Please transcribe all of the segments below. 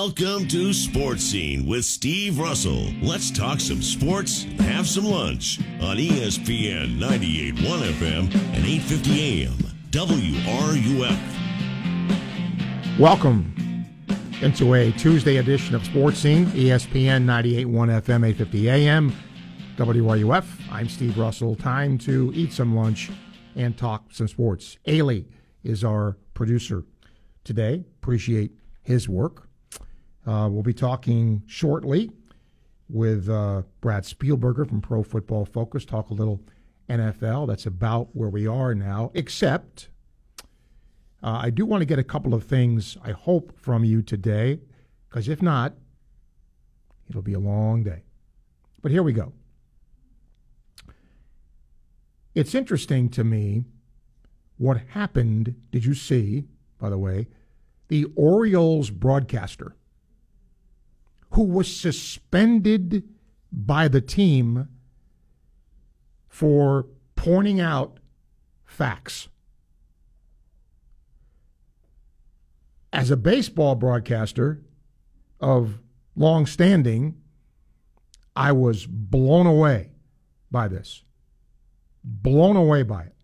Welcome to Sports Scene with Steve Russell. Let's talk some sports, and have some lunch on ESPN 98.1 FM and 8:50 AM WRUF. Welcome into a Tuesday edition of Sports Scene, ESPN 98.1 FM, 850 AM, WRUF. I'm Steve Russell. Time to eat some lunch and talk some sports. Ailey is our producer today. Appreciate his work. Uh, we'll be talking shortly with uh, Brad Spielberger from Pro Football Focus, talk a little NFL. That's about where we are now, except uh, I do want to get a couple of things, I hope, from you today, because if not, it'll be a long day. But here we go. It's interesting to me what happened. Did you see, by the way, the Orioles broadcaster who was suspended by the team for pointing out facts? as a baseball broadcaster of long standing, I was blown away by this. Blown away by it.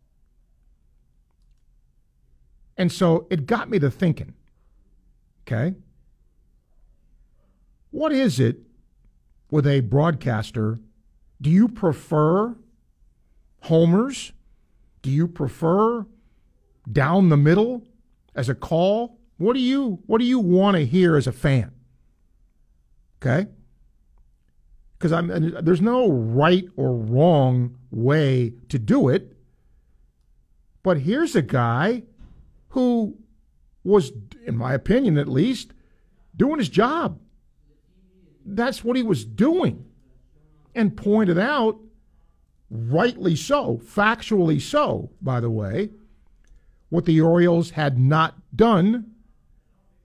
And so it got me to thinking, okay, what is it with a broadcaster? Do you prefer homers? Do you prefer down the middle as a call? What do you what do you want to hear as a fan? Okay? Because I'm there's no right or wrong way to do it. But here's a guy who was, in my opinion at least, doing his job. That's what he was doing. And pointed out, rightly so, factually so, by the way, what the Orioles had not done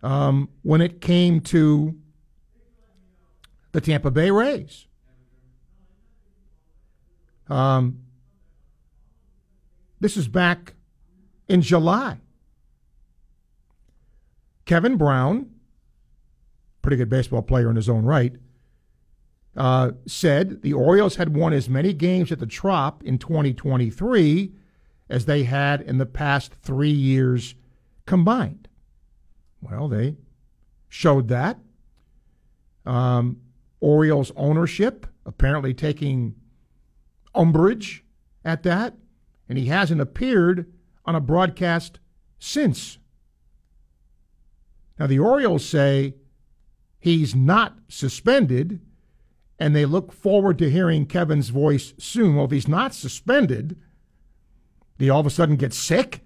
um, when it came to the Tampa Bay Rays. Um, this is back in July. Kevin Brown, pretty good baseball player in his own right, uh, said the Orioles had won as many games at the Trop in 2023 as they had in the past three years combined. Well, they showed that. Um, Orioles ownership apparently taking umbrage at that, and he hasn't appeared on a broadcast since. Now, the Orioles say he's not suspended, and they look forward to hearing Kevin's voice soon. Well, if he's not suspended, do you all of a sudden get sick?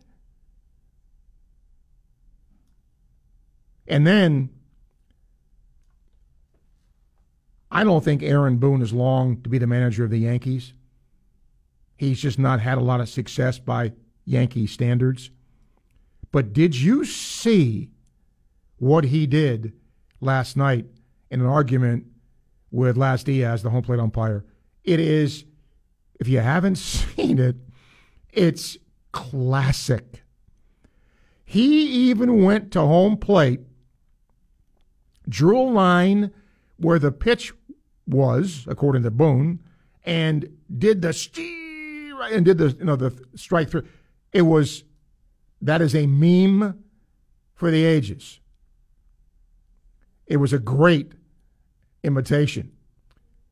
And then I don't think Aaron Boone is long to be the manager of the Yankees. He's just not had a lot of success by Yankee standards. But did you see what he did last night in an argument with Laz Diaz, the home plate umpire? It is, if you haven't seen it, it's classic. He even went to home plate drew a line where the pitch was, according to Boone, and did the steer and did the you know the strike through. It was that is a meme for the ages. It was a great imitation.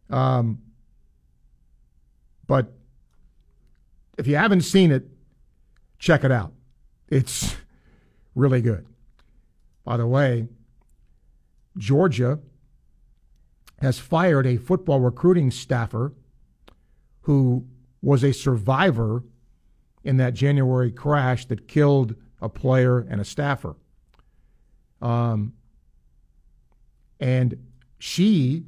Um, but if you haven't seen it, check it out. It's really good. By the way, Georgia has fired a football recruiting staffer who was a survivor in that January crash that killed a player and a staffer. Um, and she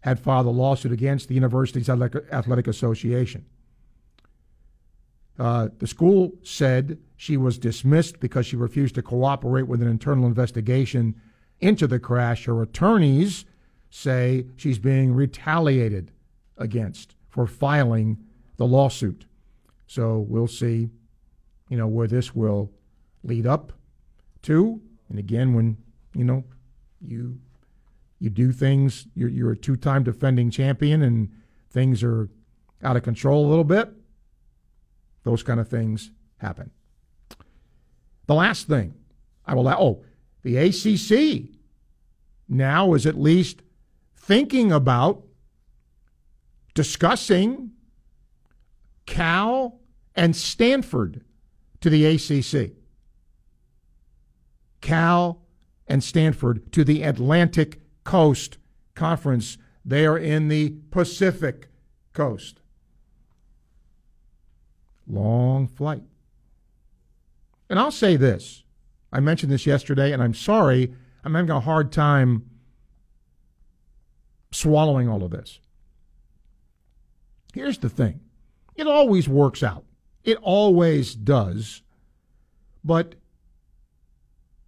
had filed a lawsuit against the university's athletic association. Uh, the school said she was dismissed because she refused to cooperate with an internal investigation into the crash. Her attorneys say she's being retaliated against for filing the lawsuit. So we'll see, you know, where this will lead up to. And again, when, you know, you you do things, you're, you're a two time defending champion, and things are out of control a little bit. Those kind of things happen. The last thing I will, oh, the ACC now is at least thinking about discussing Cal and Stanford to the ACC. Cal and Stanford to the Atlantic Coast Conference. They are in the Pacific Coast. Long flight. And I'll say this I mentioned this yesterday, and I'm sorry, I'm having a hard time swallowing all of this. Here's the thing it always works out, it always does. But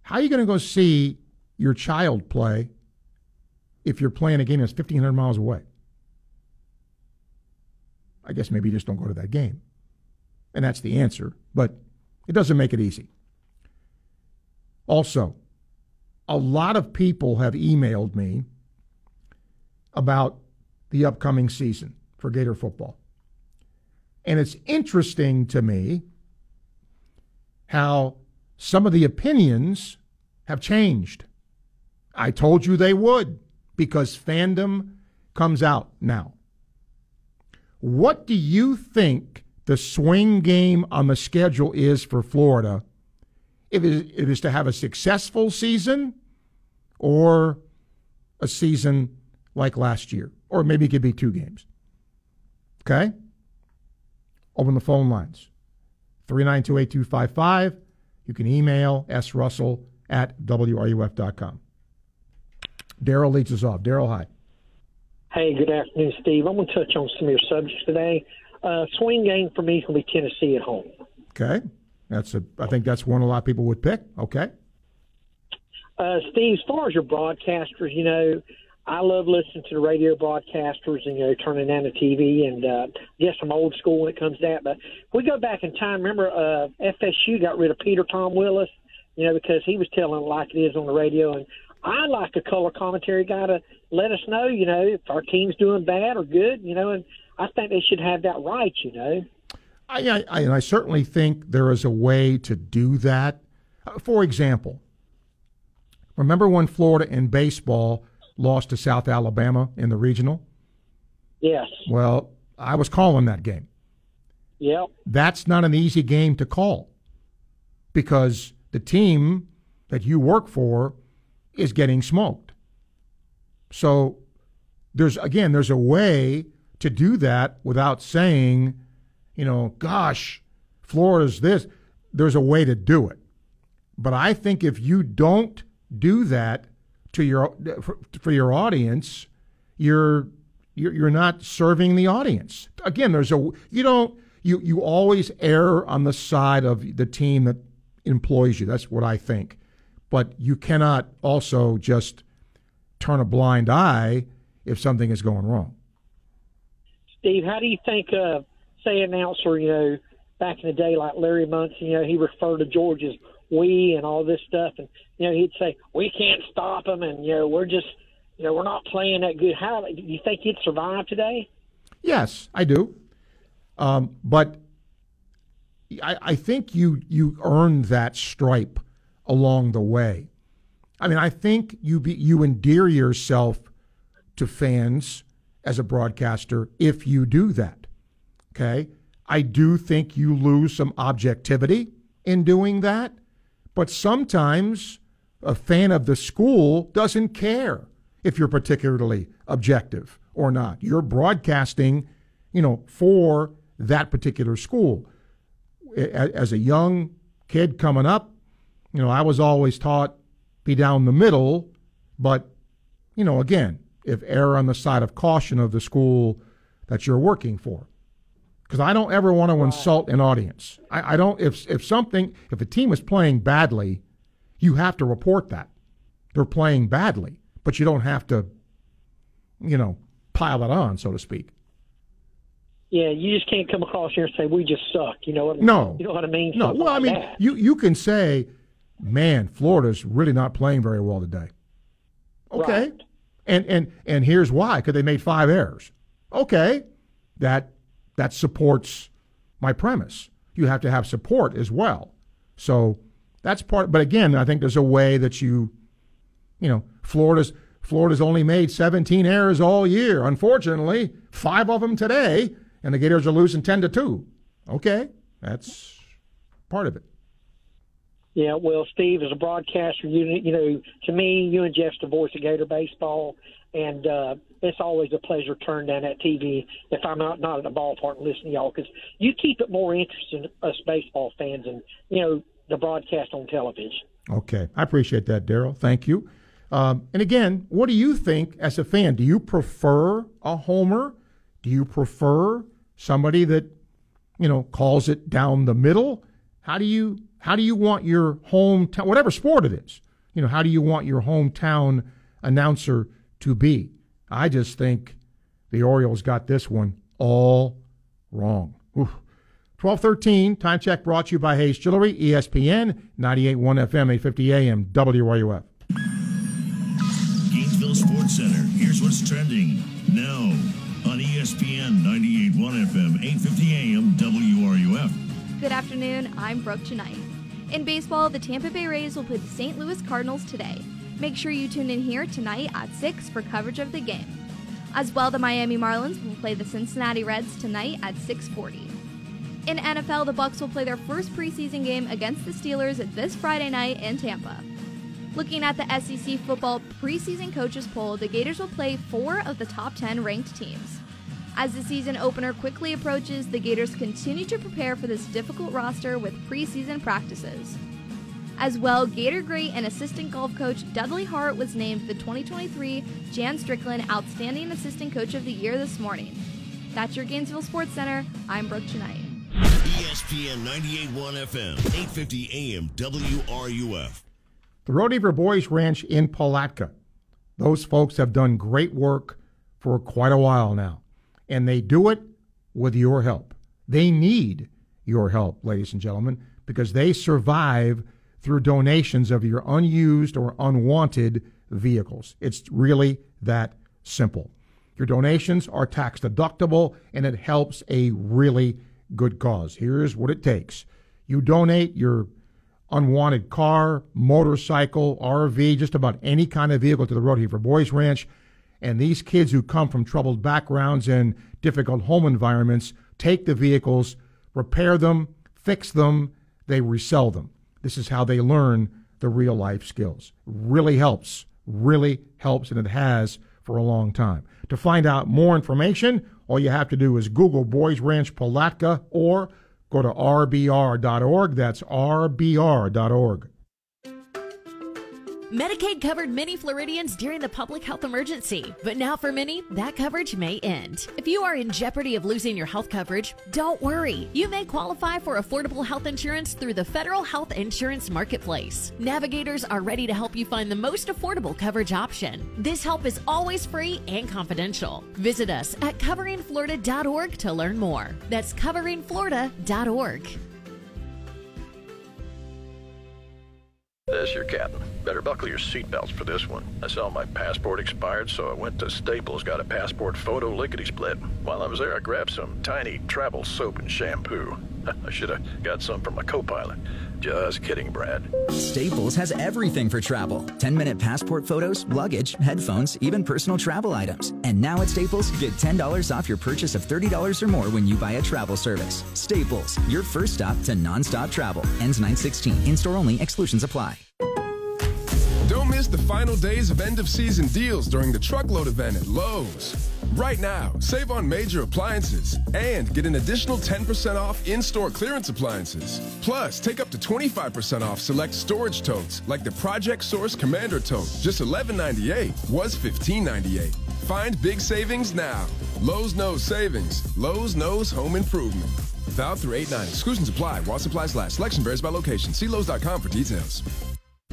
how are you going to go see your child play if you're playing a game that's 1,500 miles away? I guess maybe you just don't go to that game. And that's the answer, but it doesn't make it easy. Also, a lot of people have emailed me about the upcoming season for Gator football. And it's interesting to me how some of the opinions have changed. I told you they would because fandom comes out now. What do you think the swing game on the schedule is for Florida if it is to have a successful season or a season like last year? Or maybe it could be two games. Okay? Open the phone lines 392 8255. You can email srussell at wruf.com. Daryl leads us off. Daryl, hi. Hey, good afternoon, Steve. I'm going to touch on some of your subjects today. Uh, swing game for me is going to be Tennessee at home. Okay, that's a. I think that's one a lot of people would pick. Okay. Uh, Steve, as far as your broadcasters, you know, I love listening to the radio broadcasters and you know turning on the TV and uh, guess I'm old school when it comes to that. But we go back in time. Remember, uh, FSU got rid of Peter Tom Willis, you know, because he was telling it like it is on the radio. And I like a color commentary guy to let us know, you know, if our team's doing bad or good, you know. And I think they should have that right, you know. I, I, and I certainly think there is a way to do that. Uh, for example, remember when Florida in baseball lost to South Alabama in the regional? Yes. Well, I was calling that game. Yep. That's not an easy game to call because the team that you work for is getting smoked. So there's again there's a way to do that without saying, you know, gosh, Florida's this. There's a way to do it. But I think if you don't do that, to your for, for your audience, you're, you're not serving the audience. Again, there's a you don't you you always err on the side of the team that employs you. That's what I think. But you cannot also just turn a blind eye if something is going wrong. Steve, how do you think, uh, say, announcer, you know, back in the day, like Larry Munson, you know, he referred to George as we and all this stuff, and you know he'd say we can't stop them, and you know we're just you know we're not playing that good. How do you think he'd survive today? Yes, I do, um, but I, I think you you earned that stripe along the way. I mean, I think you be, you endear yourself to fans as a broadcaster if you do that. Okay, I do think you lose some objectivity in doing that. But sometimes a fan of the school doesn't care if you're particularly objective or not. You're broadcasting, you know, for that particular school. As a young kid coming up, you know, I was always taught be down the middle, but you know, again, if err on the side of caution of the school that you're working for because I don't ever want to insult an audience. I, I, don't. If if something, if a team is playing badly, you have to report that they're playing badly, but you don't have to, you know, pile it on, so to speak. Yeah, you just can't come across here and say we just suck. You know what? No, you know what I mean. No, well, I mean, you you can say, man, Florida's really not playing very well today. Okay, right. And and and here's why: because they made five errors. Okay, that that supports my premise. You have to have support as well. So that's part. But again, I think there's a way that you, you know, Florida's Florida's only made 17 errors all year. Unfortunately, five of them today, and the Gators are losing 10 to two. Okay, that's part of it. Yeah, well, Steve, as a broadcaster, you you know, to me, you and Jeff's the voice of Gator baseball, and uh, it's always a pleasure to turn down that TV if I'm not not at the ballpark and listen to y'all because you keep it more interesting us baseball fans and you know the broadcast on television. Okay, I appreciate that, Daryl. Thank you. Um, and again, what do you think as a fan? Do you prefer a homer? Do you prefer somebody that you know calls it down the middle? How do you how do you want your hometown, whatever sport it is, you know, how do you want your hometown announcer to be? I just think the Orioles got this one all wrong. Oof. 1213, time check brought to you by Hayes Jewelry, ESPN, 98.1 FM, 850 AM, WRUF. Gainesville Sports Center, here's what's trending now on ESPN 98.1 FM, 850 AM, WRUF. Good afternoon, I'm Brooke Tonight. In baseball, the Tampa Bay Rays will play the St. Louis Cardinals today. Make sure you tune in here tonight at 6 for coverage of the game. As well, the Miami Marlins will play the Cincinnati Reds tonight at 6:40. In NFL, the Bucs will play their first preseason game against the Steelers this Friday night in Tampa. Looking at the SEC football preseason coaches poll, the Gators will play 4 of the top 10 ranked teams. As the season opener quickly approaches, the Gators continue to prepare for this difficult roster with preseason practices. As well, Gator great and assistant golf coach Dudley Hart was named the 2023 Jan Strickland Outstanding Assistant Coach of the Year this morning. That's your Gainesville Sports Center. I'm Brooke Tonight. ESPN 98.1 FM, 850 AM, WRUF. The Rodeheaver Boys Ranch in Palatka. Those folks have done great work for quite a while now and they do it with your help. They need your help, ladies and gentlemen, because they survive through donations of your unused or unwanted vehicles. It's really that simple. Your donations are tax deductible and it helps a really good cause. Here's what it takes you donate your unwanted car, motorcycle, RV, just about any kind of vehicle to the Rodeheaver Boys Ranch. And these kids who come from troubled backgrounds and difficult home environments take the vehicles, repair them, fix them, they resell them. This is how they learn the real life skills. Really helps, really helps, and it has for a long time. To find out more information, all you have to do is Google Boys Ranch Palatka or go to rbr.org. That's rbr.org. Medicaid covered many Floridians during the public health emergency, but now for many, that coverage may end. If you are in jeopardy of losing your health coverage, don't worry. You may qualify for affordable health insurance through the Federal Health Insurance Marketplace. Navigators are ready to help you find the most affordable coverage option. This help is always free and confidential. Visit us at coveringflorida.org to learn more. That's coveringflorida.org. This your captain. Better buckle your seatbelts for this one. I saw my passport expired, so I went to Staples, got a passport photo lickety split. While I was there, I grabbed some tiny travel soap and shampoo. I should have got some from my co pilot. Just kidding, Brad. Staples has everything for travel 10 minute passport photos, luggage, headphones, even personal travel items. And now at Staples, get $10 off your purchase of $30 or more when you buy a travel service. Staples, your first stop to nonstop travel. Ends 916. In store only, exclusions apply. Miss the final days of end of season deals during the truckload event at Lowe's. Right now, save on major appliances and get an additional 10% off in store clearance appliances. Plus, take up to 25% off select storage totes like the Project Source Commander tote. Just $11.98 was $15.98. Find big savings now. Lowe's knows savings. Lowe's knows home improvement. Valid through 8 9. Exclusions apply while supplies last. Selection varies by location. See Lowe's.com for details.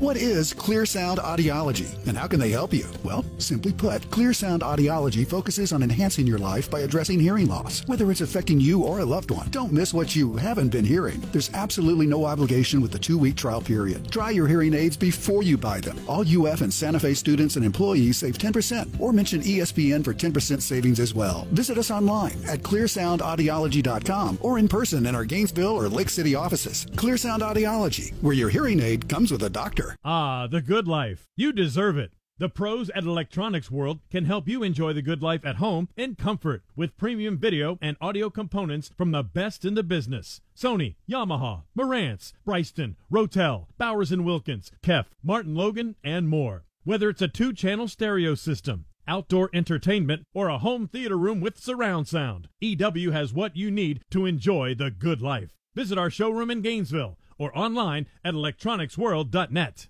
What is Clear Sound Audiology and how can they help you? Well, simply put, Clear Sound Audiology focuses on enhancing your life by addressing hearing loss, whether it's affecting you or a loved one. Don't miss what you haven't been hearing. There's absolutely no obligation with the two week trial period. Try your hearing aids before you buy them. All UF and Santa Fe students and employees save 10% or mention ESPN for 10% savings as well. Visit us online at clearsoundaudiology.com or in person in our Gainesville or Lake City offices. Clear Sound Audiology, where your hearing aid comes with a doctor. Ah, the good life. You deserve it. The pros at Electronics World can help you enjoy the good life at home in comfort with premium video and audio components from the best in the business. Sony, Yamaha, Marantz, Bryston, Rotel, Bowers & Wilkins, Kef, Martin Logan, and more. Whether it's a two-channel stereo system, outdoor entertainment, or a home theater room with surround sound, EW has what you need to enjoy the good life. Visit our showroom in Gainesville or online at electronicsworld.net.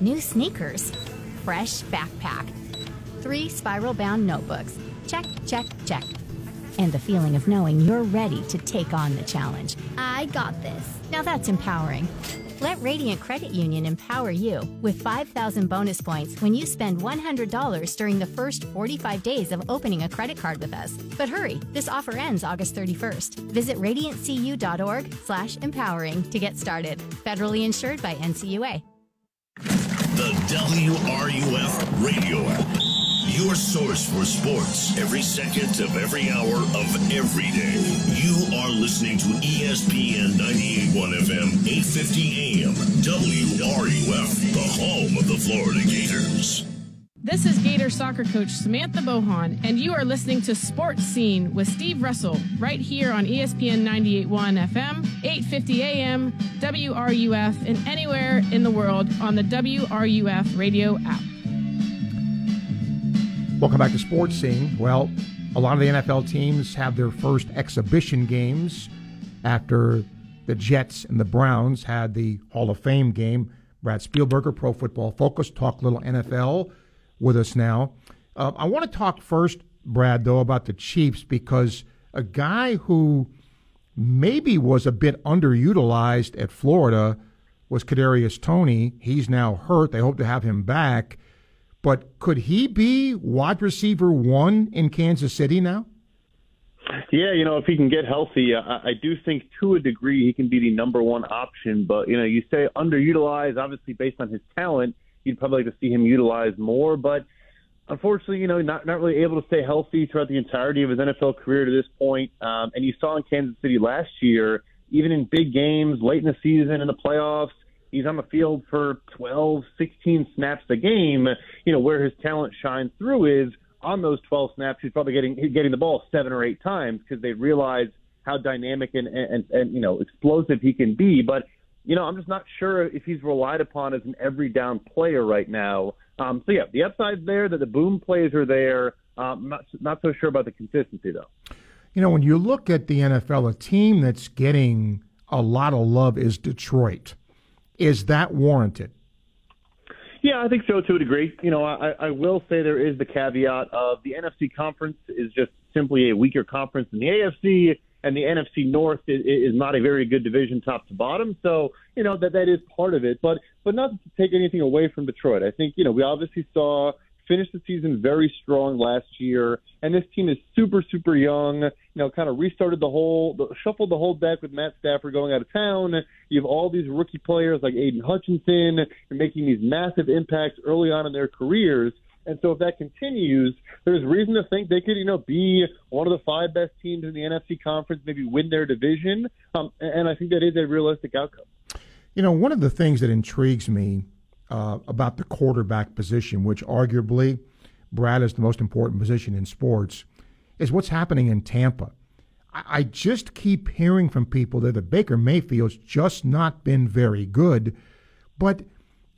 New sneakers, fresh backpack, three spiral bound notebooks. Check, check, check. And the feeling of knowing you're ready to take on the challenge. I got this. Now that's empowering. Let Radiant Credit Union empower you with 5,000 bonus points when you spend $100 during the first 45 days of opening a credit card with us. But hurry, this offer ends August 31st. Visit radiantcu.org slash empowering to get started. Federally insured by NCUA. The WRUF radio app. Your source for sports every second of every hour of every day. You are listening to ESPN 98.1 FM, 850 AM, WRUF, the home of the Florida Gators. This is Gator soccer coach Samantha Bohon, and you are listening to Sports Scene with Steve Russell right here on ESPN 98.1 FM, 8:50 AM, WRUF, and anywhere in the world on the WRUF radio app. Welcome back to Sports Scene. Well, a lot of the NFL teams have their first exhibition games after the Jets and the Browns had the Hall of Fame game. Brad Spielberger, Pro Football Focus, talk little NFL with us now. Uh, I want to talk first, Brad, though, about the Chiefs because a guy who maybe was a bit underutilized at Florida was Kadarius Toney. He's now hurt. They hope to have him back. But could he be wide receiver one in Kansas City now? Yeah, you know, if he can get healthy, I, I do think to a degree he can be the number one option. But you know, you say underutilized, obviously based on his talent, you'd probably like to see him utilized more. But unfortunately, you know, not not really able to stay healthy throughout the entirety of his NFL career to this point. Um, and you saw in Kansas City last year, even in big games late in the season in the playoffs, he's on the field for 12, 16 snaps a game. You know, where his talent shines through is on those 12 snaps, he's probably getting getting the ball seven or eight times because they realize how dynamic and, and and you know explosive he can be. But you know, I'm just not sure if he's relied upon as an every down player right now. Um, so yeah, the upside's there, that the boom plays are there. Um, not not so sure about the consistency though. You know, when you look at the NFL, a team that's getting a lot of love is Detroit. Is that warranted? Yeah, I think so to a degree. You know, I, I will say there is the caveat of the NFC conference is just simply a weaker conference than the AFC, and the NFC North is, is not a very good division top to bottom. So, you know, that that is part of it. But but not to take anything away from Detroit. I think, you know, we obviously saw finished the season very strong last year, and this team is super, super young. You know, kind of restarted the whole, shuffled the whole deck with Matt Stafford going out of town. You have all these rookie players like Aidan Hutchinson. Making these massive impacts early on in their careers. And so if that continues, there's reason to think they could, you know, be one of the five best teams in the NFC conference, maybe win their division. Um, and I think that is a realistic outcome. You know, one of the things that intrigues me uh, about the quarterback position, which arguably, Brad, is the most important position in sports, is what's happening in Tampa. I, I just keep hearing from people that the Baker Mayfield's just not been very good, but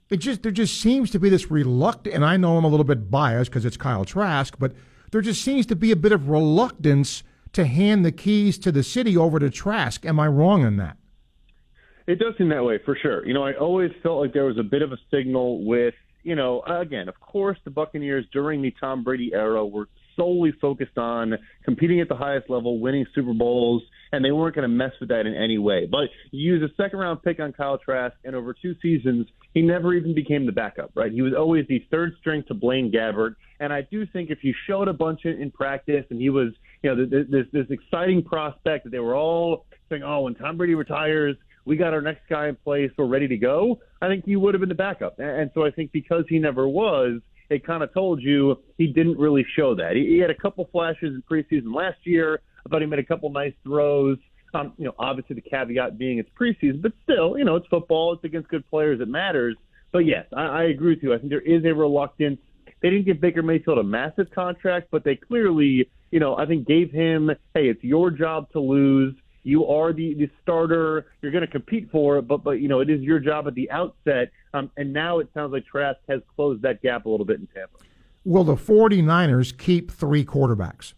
it just there just seems to be this reluctant. And I know I'm a little bit biased because it's Kyle Trask, but there just seems to be a bit of reluctance to hand the keys to the city over to Trask. Am I wrong in that? It does seem that way for sure. You know, I always felt like there was a bit of a signal with, you know, again, of course, the Buccaneers during the Tom Brady era were solely focused on competing at the highest level, winning Super Bowls, and they weren't going to mess with that in any way. But you use a second round pick on Kyle Trask, and over two seasons, he never even became the backup, right? He was always the third string to Blaine Gabbert. And I do think if he showed a bunch in, in practice and he was, you know, this, this, this exciting prospect that they were all saying, oh, when Tom Brady retires, we got our next guy in place, we're ready to go. I think he would have been the backup. And so I think because he never was, it kind of told you he didn't really show that. He, he had a couple flashes in preseason last year. I thought he made a couple nice throws. Um, you know, obviously the caveat being it's preseason, but still, you know, it's football. It's against good players. It matters. But yes, I, I agree with you. I think there is a reluctance. They didn't give Baker Mayfield a massive contract, but they clearly, you know, I think gave him, hey, it's your job to lose. You are the, the starter. You're going to compete for it, but but you know it is your job at the outset. Um, and now it sounds like Trask has closed that gap a little bit in Tampa. Will the 49ers keep three quarterbacks?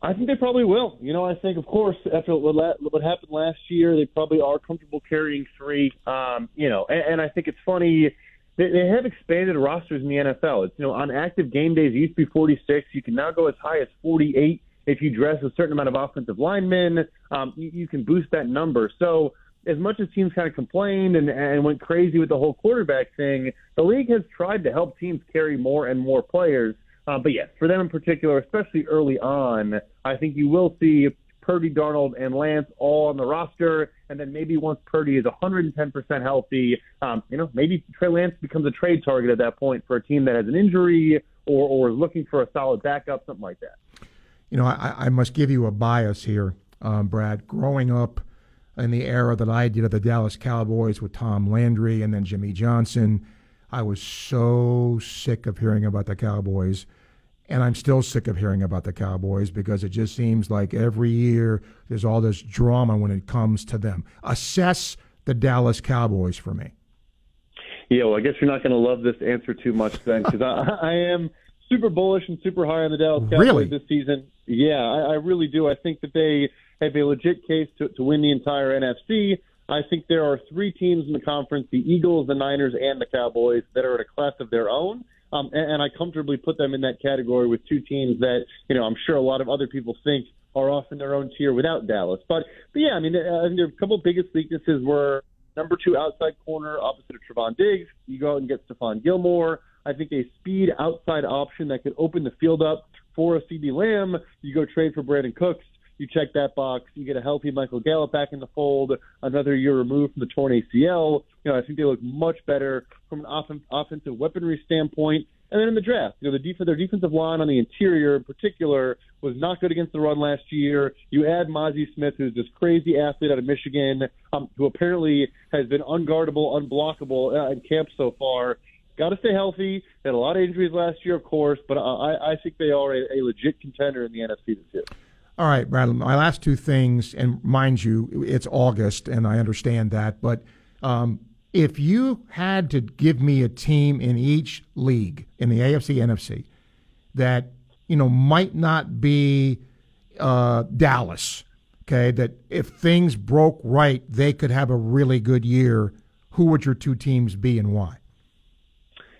I think they probably will. You know, I think, of course, after what, what happened last year, they probably are comfortable carrying three. Um, you know, and, and I think it's funny. They, they have expanded rosters in the NFL. It's you know, on active game days, it used to be 46. You can now go as high as 48 if you dress a certain amount of offensive linemen. Um, you, you can boost that number. So as much as teams kind of complained and, and went crazy with the whole quarterback thing, the league has tried to help teams carry more and more players. Uh, but yes, for them in particular, especially early on, I think you will see Purdy, Darnold, and Lance all on the roster, and then maybe once Purdy is 110% healthy, um, you know, maybe Trey Lance becomes a trade target at that point for a team that has an injury or or is looking for a solid backup, something like that. You know, I, I must give you a bias here, um, Brad. Growing up in the era that I did of the Dallas Cowboys with Tom Landry and then Jimmy Johnson, I was so sick of hearing about the Cowboys and I'm still sick of hearing about the Cowboys because it just seems like every year there's all this drama when it comes to them. Assess the Dallas Cowboys for me. Yeah, well, I guess you're not going to love this answer too much then because I, I am super bullish and super high on the Dallas Cowboys really? this season. Yeah, I, I really do. I think that they have a legit case to, to win the entire NFC. I think there are three teams in the conference the Eagles, the Niners, and the Cowboys that are in a class of their own. Um, and, and I comfortably put them in that category with two teams that, you know, I'm sure a lot of other people think are off in their own tier without Dallas. But, but yeah, I mean, I think a couple biggest weaknesses were number two outside corner opposite of Trevon Diggs. You go out and get Stephon Gilmore. I think a speed outside option that could open the field up for a CeeDee Lamb. You go trade for Brandin Cooks. You check that box. You get a healthy Michael Gallup back in the fold. Another year removed from the torn ACL. You know, I think they look much better from an off- offensive weaponry standpoint. And then in the draft, you know, the def- their defensive line on the interior in particular was not good against the run last year. You add Mazi Smith, who's this crazy athlete out of Michigan, um, who apparently has been unguardable, unblockable uh, in camp so far. Got to stay healthy. They had a lot of injuries last year, of course, but I, I think they are a, a legit contender in the NFC this year. All right, Brad. My last two things, and mind you, it's August, and I understand that, but um, if you had to give me a team in each league in the AFC, NFC, that you know might not be uh, Dallas, okay, that if things broke right, they could have a really good year. Who would your two teams be, and why?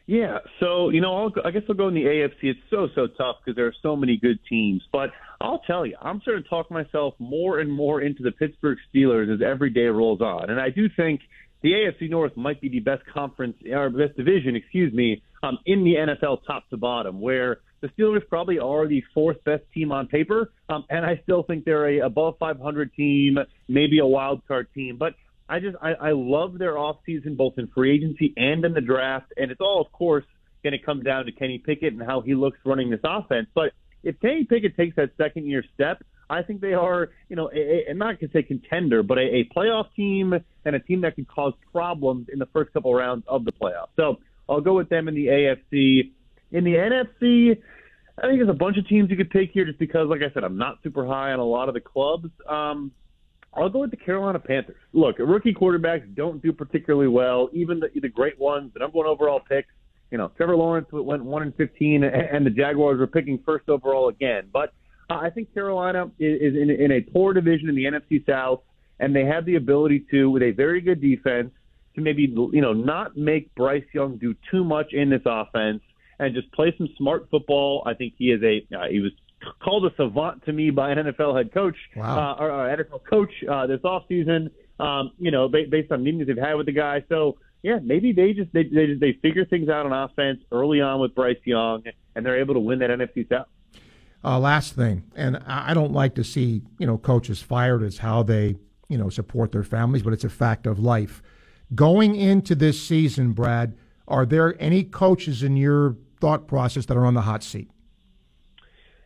Yeah, so you know, I'll, I guess I'll go in the AFC. It's so so tough because there are so many good teams. But I'll tell you, I'm starting to talk myself more and more into the Pittsburgh Steelers as every day rolls on, and I do think the AFC North might be the best conference or best division, excuse me, um, in the NFL top to bottom, where the Steelers probably are the fourth best team on paper, um, and I still think they're a above 500 team, maybe a wild card team, but I just I, I love their offseason both in free agency and in the draft, and it's all of course going to come down to Kenny Pickett and how he looks running this offense. But if Kenny Pickett takes that second year step, I think they are, you know, a, a, not going to say contender, but a, a playoff team and a team that can cause problems in the first couple rounds of the playoffs. So I'll go with them in the AFC. In the NFC, I think there's a bunch of teams you could pick here just because, like I said, I'm not super high on a lot of the clubs. Um, I'll go with the Carolina Panthers. Look, rookie quarterbacks don't do particularly well. Even the, the great ones, the number one overall picks. You know, Trevor Lawrence went one in fifteen, and the Jaguars were picking first overall again. But uh, I think Carolina is, is in, in a poor division in the NFC South, and they have the ability to, with a very good defense, to maybe you know not make Bryce Young do too much in this offense and just play some smart football. I think he is a uh, he was called a savant to me by an NFL head coach wow. uh, or, or NFL coach uh, this offseason. Um, you know, based on meetings they've had with the guy. So yeah, maybe they just they they, they figure things out on offense early on with Bryce Young, and they're able to win that NFC South. Uh, last thing, and I don't like to see you know coaches fired as how they you know support their families, but it's a fact of life. Going into this season, Brad, are there any coaches in your thought process that are on the hot seat?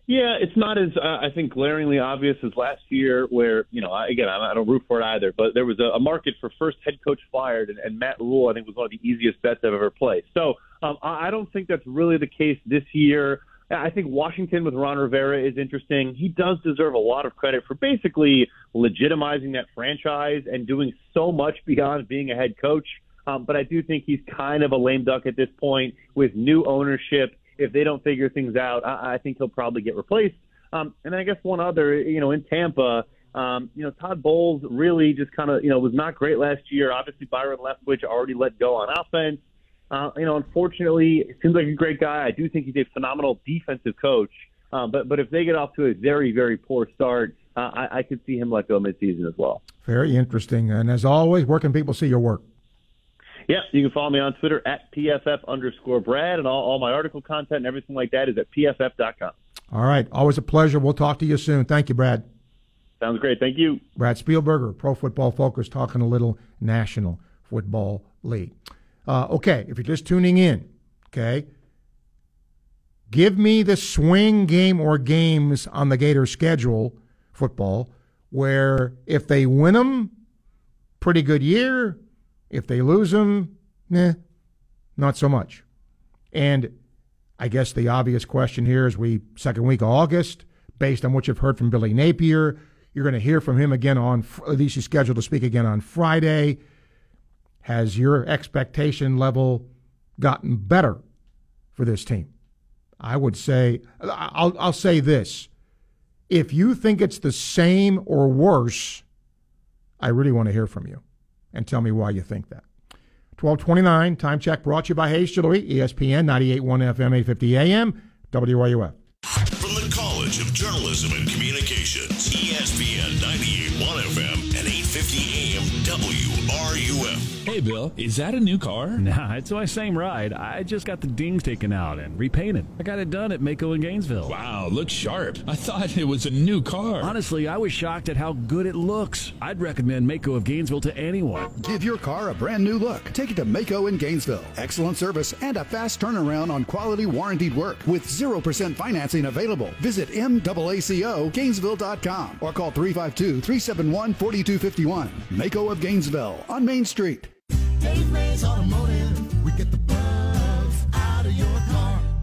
Yeah, it's not as uh, I think glaringly obvious as last year, where you know again I don't root for it either, but there was a, a market for first head coach fired, and, and Matt Rhule I think was one of the easiest bets I've ever placed. So um, I don't think that's really the case this year. I think Washington with Ron Rivera is interesting. He does deserve a lot of credit for basically legitimizing that franchise and doing so much beyond being a head coach. Um, but I do think he's kind of a lame duck at this point with new ownership. If they don't figure things out, I, I think he'll probably get replaced. Um, and I guess one other, you know, in Tampa, um, you know, Todd Bowles really just kind of, you know, was not great last year. Obviously, Byron Leftwich already let go on offense. Uh, you know, unfortunately, it seems like a great guy. I do think he's a phenomenal defensive coach. Um, but but if they get off to a very very poor start, uh, I, I could see him let go midseason as well. Very interesting. And as always, where can people see your work? Yeah, you can follow me on Twitter at PFF underscore Brad, and all, all my article content and everything like that is at PFF.com. All right. Always a pleasure. We'll talk to you soon. Thank you, Brad. Sounds great. Thank you. Brad Spielberger, Pro Football Focus, talking a little National Football League. Uh, okay, if you're just tuning in, okay, give me the swing game or games on the Gator schedule, football, where if they win them, pretty good year. If they lose them, nah, not so much. And I guess the obvious question here is we second week of August, based on what you've heard from Billy Napier, you're going to hear from him again on at least he's scheduled to speak again on Friday. Has your expectation level gotten better for this team? I would say, I'll, I'll say this. If you think it's the same or worse, I really want to hear from you and tell me why you think that. 1229, time check brought to you by Hayes Jewelry, ESPN 98.1 FM, 850 AM, WRUF. Bill, is that a new car? Nah, it's my same ride. I just got the dings taken out and repainted. I got it done at Maaco in Gainesville. Wow, looks sharp. I thought it was a new car. Honestly, I was shocked at how good it looks. I'd recommend Maaco of Gainesville to anyone. Give your car a brand new look. Take it to Maaco in Gainesville. Excellent service and a fast turnaround on quality warranted work with 0% financing available. Visit MAACO Gainesville.com or call 352 371 4251. Maaco of Gainesville on Main Street.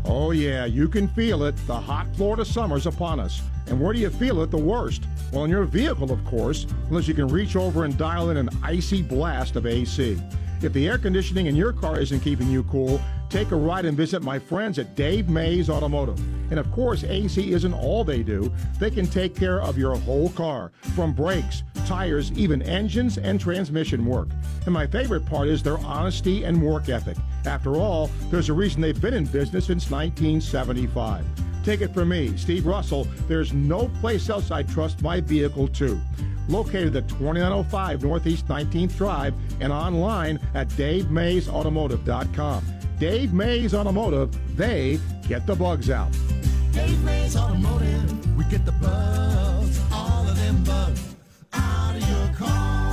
Oh, yeah, you can feel it. The hot Florida summer's upon us. And where do you feel it the worst? Well, in your vehicle, of course, unless you can reach over and dial in an icy blast of AC. If the air conditioning in your car isn't keeping you cool, take a ride and visit my friends at Dave Mays Automotive. And of course, AC isn't all they do. They can take care of your whole car, from brakes, tires, even engines and transmission work. And my favorite part is their honesty and work ethic. After all, there's a reason they've been in business since 1975. Take it from me, Steve Russell, there's no place else I trust my vehicle to. Located at 2905 Northeast 19th Drive and online at DaveMaysAutomotive.com. Dave Mays Automotive, they get the bugs out. Dave Mays Automotive, we get the bugs, all of them bugs out of your car.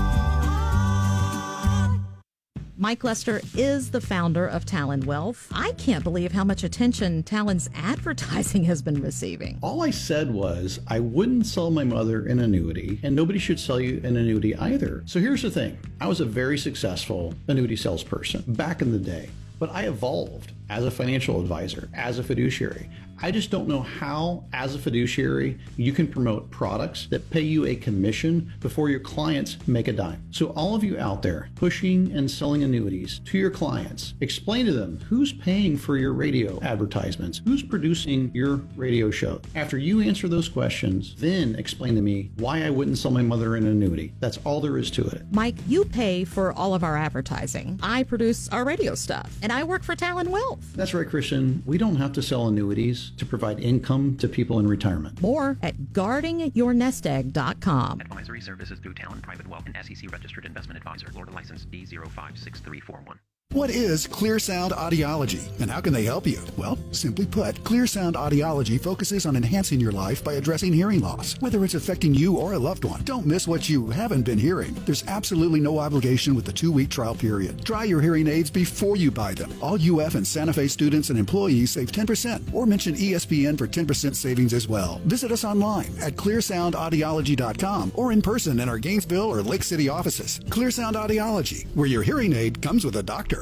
Mike Lester is the founder of Talon Wealth. I can't believe how much attention Talon's advertising has been receiving. All I said was I wouldn't sell my mother an annuity, and nobody should sell you an annuity either. So here's the thing I was a very successful annuity salesperson back in the day. But I evolved as a financial advisor, as a fiduciary. I just don't know how, as a fiduciary, you can promote products that pay you a commission before your clients make a dime. So, all of you out there pushing and selling annuities to your clients, explain to them who's paying for your radio advertisements, who's producing your radio show. After you answer those questions, then explain to me why I wouldn't sell my mother an annuity. That's all there is to it. Mike, you pay for all of our advertising. I produce our radio stuff, and I work for Talon Wealth. That's right, Christian. We don't have to sell annuities to provide income to people in retirement. More at guardingyournestegg.com. Advisory services through Talon Private Wealth and SEC registered investment advisor. Florida license D056341. What is Clear Sound Audiology and how can they help you? Well, simply put, Clear Sound Audiology focuses on enhancing your life by addressing hearing loss, whether it's affecting you or a loved one. Don't miss what you haven't been hearing. There's absolutely no obligation with the two week trial period. Try your hearing aids before you buy them. All UF and Santa Fe students and employees save 10% or mention ESPN for 10% savings as well. Visit us online at clearsoundaudiology.com or in person in our Gainesville or Lake City offices. Clear Sound Audiology, where your hearing aid comes with a doctor.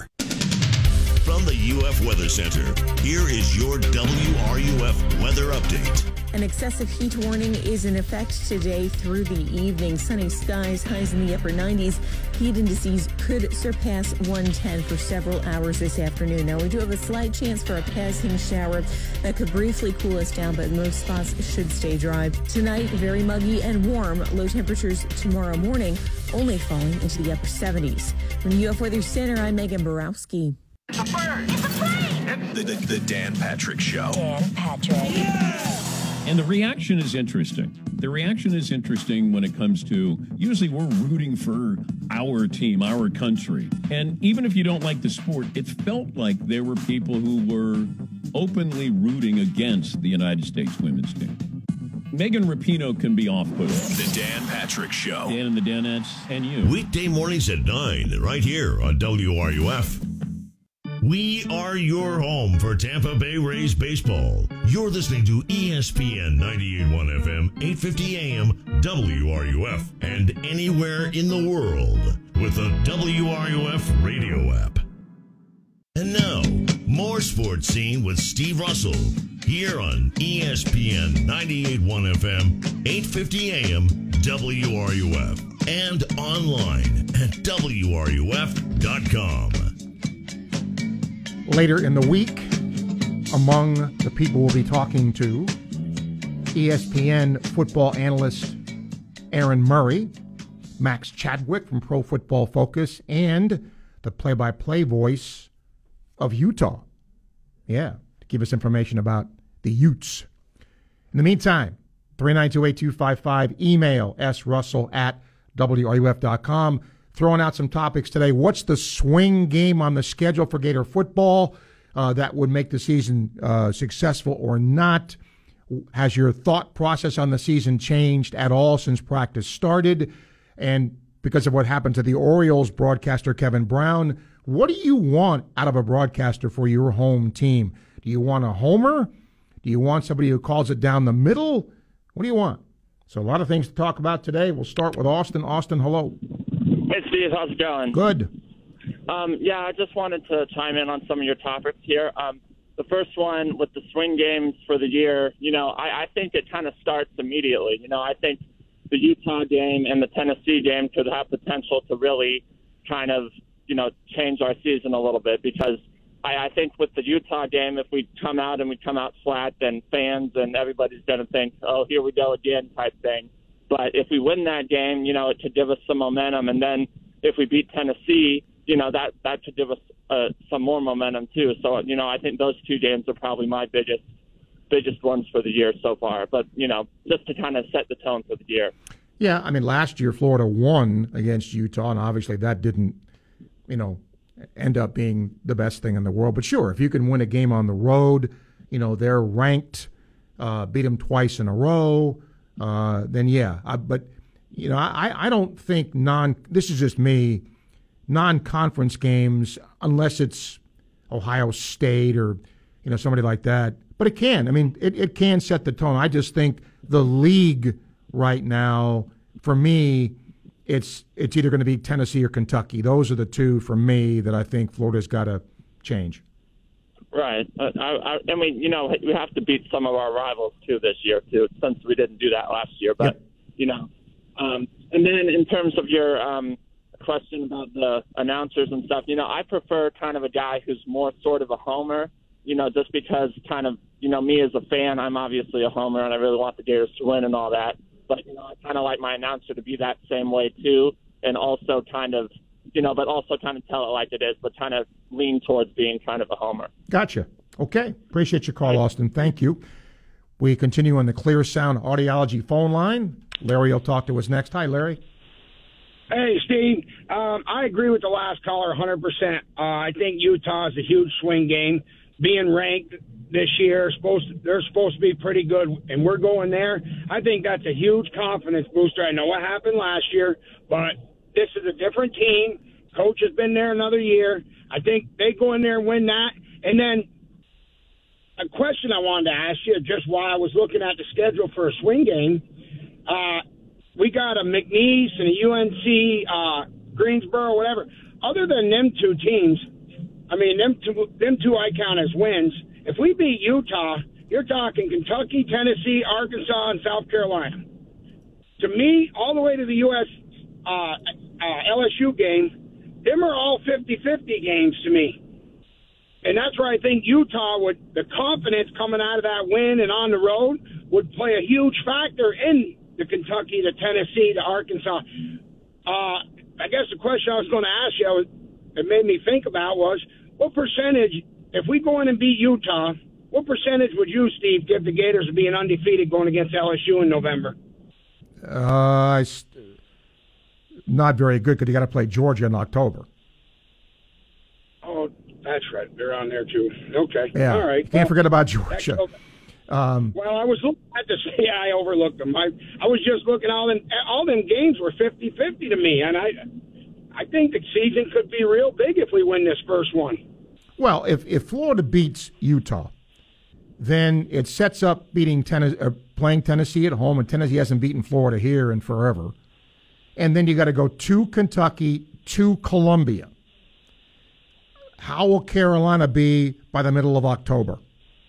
From the UF Weather Center, here is your WRUF weather update. An excessive heat warning is in effect today through the evening. Sunny skies, highs in the upper 90s. Heat indices could surpass 110 for several hours this afternoon. Now, we do have a slight chance for a passing shower that could briefly cool us down, but most spots should stay dry. Tonight, very muggy and warm. Low temperatures tomorrow morning, only falling into the upper 70s. From the UF Weather Center, I'm Megan Borowski. The, the, the Dan Patrick Show. Dan Patrick. And the reaction is interesting. The reaction is interesting when it comes to usually we're rooting for our team, our country. And even if you don't like the sport, it felt like there were people who were openly rooting against the United States women's team. Megan Rapinoe can be off putting. The Dan Patrick Show. Dan and the Danettes and you. Weekday mornings at 9, right here on WRUF. We are your home for Tampa Bay Rays baseball. You're listening to ESPN 98.1 FM, 8:50 AM, WRUF, and anywhere in the world with the WRUF radio app. And now, more sports scene with Steve Russell here on ESPN 98.1 FM, 8:50 AM, WRUF, and online at WRUF.com. Later in the week, among the people we'll be talking to, ESPN football analyst Aaron Murray, Max Chadwick from Pro Football Focus, and the play by play voice of Utah. Yeah, to give us information about the Utes. In the meantime, 3928255, email srussell at wruf.com. Throwing out some topics today. What's the swing game on the schedule for Gator football uh, that would make the season uh, successful or not? Has your thought process on the season changed at all since practice started? And because of what happened to the Orioles broadcaster Kevin Brown, what do you want out of a broadcaster for your home team? Do you want a homer? Do you want somebody who calls it down the middle? What do you want? So, a lot of things to talk about today. We'll start with Austin. Austin, hello. Hey, Steve, how's it going? Good. Um, yeah, I just wanted to chime in on some of your topics here. Um, the first one with the swing games for the year, you know, I, I think it kind of starts immediately. You know, I think the Utah game and the Tennessee game could have potential to really kind of, you know, change our season a little bit because I, I think with the Utah game, if we come out and we come out flat, then fans and everybody's going to think, oh, here we go again type thing. But if we win that game, you know, it could give us some momentum. And then if we beat Tennessee, you know, that, that could give us uh, some more momentum too. So, you know, I think those two games are probably my biggest biggest ones for the year so far. But, you know, just to kind of set the tone for the year. Yeah, I mean, last year Florida won against Utah, and obviously that didn't, you know, end up being the best thing in the world. But sure, if you can win a game on the road, you know, they're ranked, uh, beat them twice in a row, uh, then yeah. I, but, you know, I, I don't think non, this is just me, non conference games, unless it's Ohio State or, you know, somebody like that. But it can. I mean, it, it can set the tone. I just think the league right now, for me, it's it's either going to be Tennessee or Kentucky. Those are the two for me that I think Florida's got to change. Right. Uh, I, I, I mean, you know, we have to beat some of our rivals too this year too, since we didn't do that last year. But Yep. you know, um, and then in terms of your um, question about the announcers and stuff, you know, I prefer kind of a guy who's more sort of a homer. You know, just because kind of you know me as a fan, I'm obviously a homer and I really want the Gators to win and all that. But you know, I kind of like my announcer to be that same way too, and also kind of you know, but also kind of tell it like it is, but kind of lean towards being kind of a homer. Gotcha. Okay. Appreciate your call, Austin. Thank you. We continue on the Clear Sound Audiology phone line. Larry will talk to us next. Hi, Larry. Hey, Steve. Um, I agree with the last caller 100%. Uh, I think Utah is a huge swing game. Being ranked this year, supposed to, they're supposed to be pretty good, and we're going there. I think that's a huge confidence booster. I know what happened last year, but this is a different team. Coach has been there another year. I think they go in there and win that. And then a question I wanted to ask you, just while I was looking at the schedule for a swing game, uh, we got a McNeese and a UNC, uh, Greensboro, whatever. Other than them two teams, I mean, them two, them two I count as wins. If we beat Utah, you're talking Kentucky, Tennessee, Arkansas, and South Carolina. To me, all the way to the U.S. Uh, uh, LSU game, them are all 50-50 games to me. And that's where I think Utah would, the confidence coming out of that win and on the road would play a huge factor in the Kentucky, the Tennessee, the Arkansas. Uh, I guess the question I was going to ask you, it made me think about was what percentage, if we go in and beat Utah, what percentage would you, Steve, give the Gators of being undefeated going against LSU in November? Uh, not very good because you got to play Georgia in October. Oh, that's right. They're on there too. Okay. Yeah. All right. Can't well, forget about Georgia. Um, well, I was looking at the yeah, I overlooked them. I I was just looking all them all them games were 50-50 to me, and I I think the season could be real big if we win this first one. Well, if if Florida beats Utah, then it sets up beating Tennessee, uh, playing Tennessee at home, and Tennessee hasn't beaten Florida here in forever. And then you got to go to Kentucky, to Columbia. How will Carolina be by the middle of October?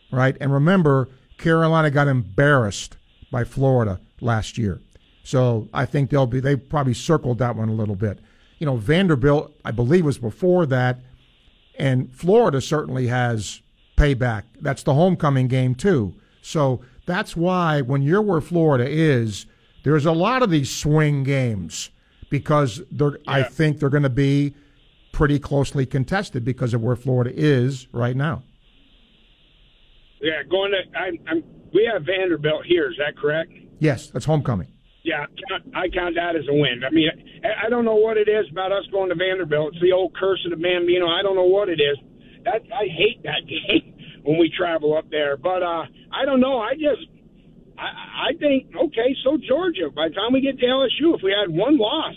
Right? And remember, Carolina got embarrassed by Florida last year. So I think they'll be they probably circled that one a little bit. You know, Vanderbilt, I believe, was before that, and Florida certainly has payback. That's the homecoming game too. So that's why when you're where Florida is, there's a lot of these swing games because they're yeah. I think they're going to be pretty closely contested because of where Florida is right now. Yeah, going to I, I'm. We have Vanderbilt here. Is that correct? Yes, that's homecoming. Yeah, I count that as a win. I mean, I don't know what it is about us going to Vanderbilt. It's the old curse of the Bambino. I don't know what it is. That I hate that game when we travel up there. But uh, I don't know. I just I, I think okay. So Georgia. By the time we get to LSU, if we had one loss,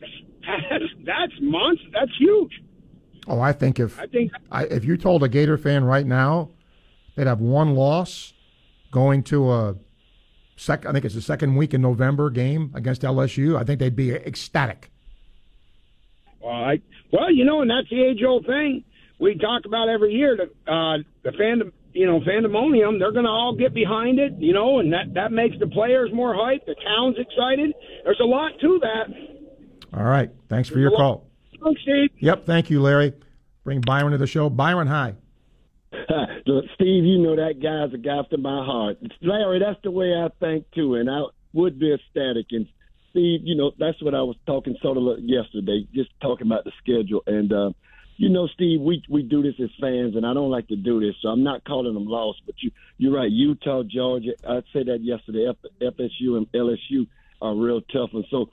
that's that's monster. That's huge. Oh, I think if I think I, if you told a Gator fan right now They'd have one loss going to a second. I think it's the second week in November game against LSU. I think they'd be ecstatic. Well, I, well, you know, and that's the age old thing we talk about every year. The uh, the fandom, you know, fandemonium. They're going to all get behind it, you know, and that that makes the players more hyped. The town's excited. There's a lot to that. All right. Thanks for your call. Thanks, Steve. Yep. Thank you, Larry. Bring Byron to the show. Byron, hi. Steve, you know that guy's a guy after my heart. Larry, that's the way I think too, and I would be ecstatic. And Steve, you know, that's what I was talking sort of yesterday, just talking about the schedule. And uh, you know, Steve, we we do this as fans, and I don't like to do this, so I'm not calling them lost. But you you're right. Utah, Georgia, I said that yesterday. F, FSU and LSU are real tough, and so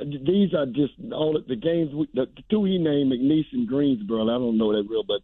these are just all the games. The, the two he named, McNeese and Greensboro. I don't know that real, but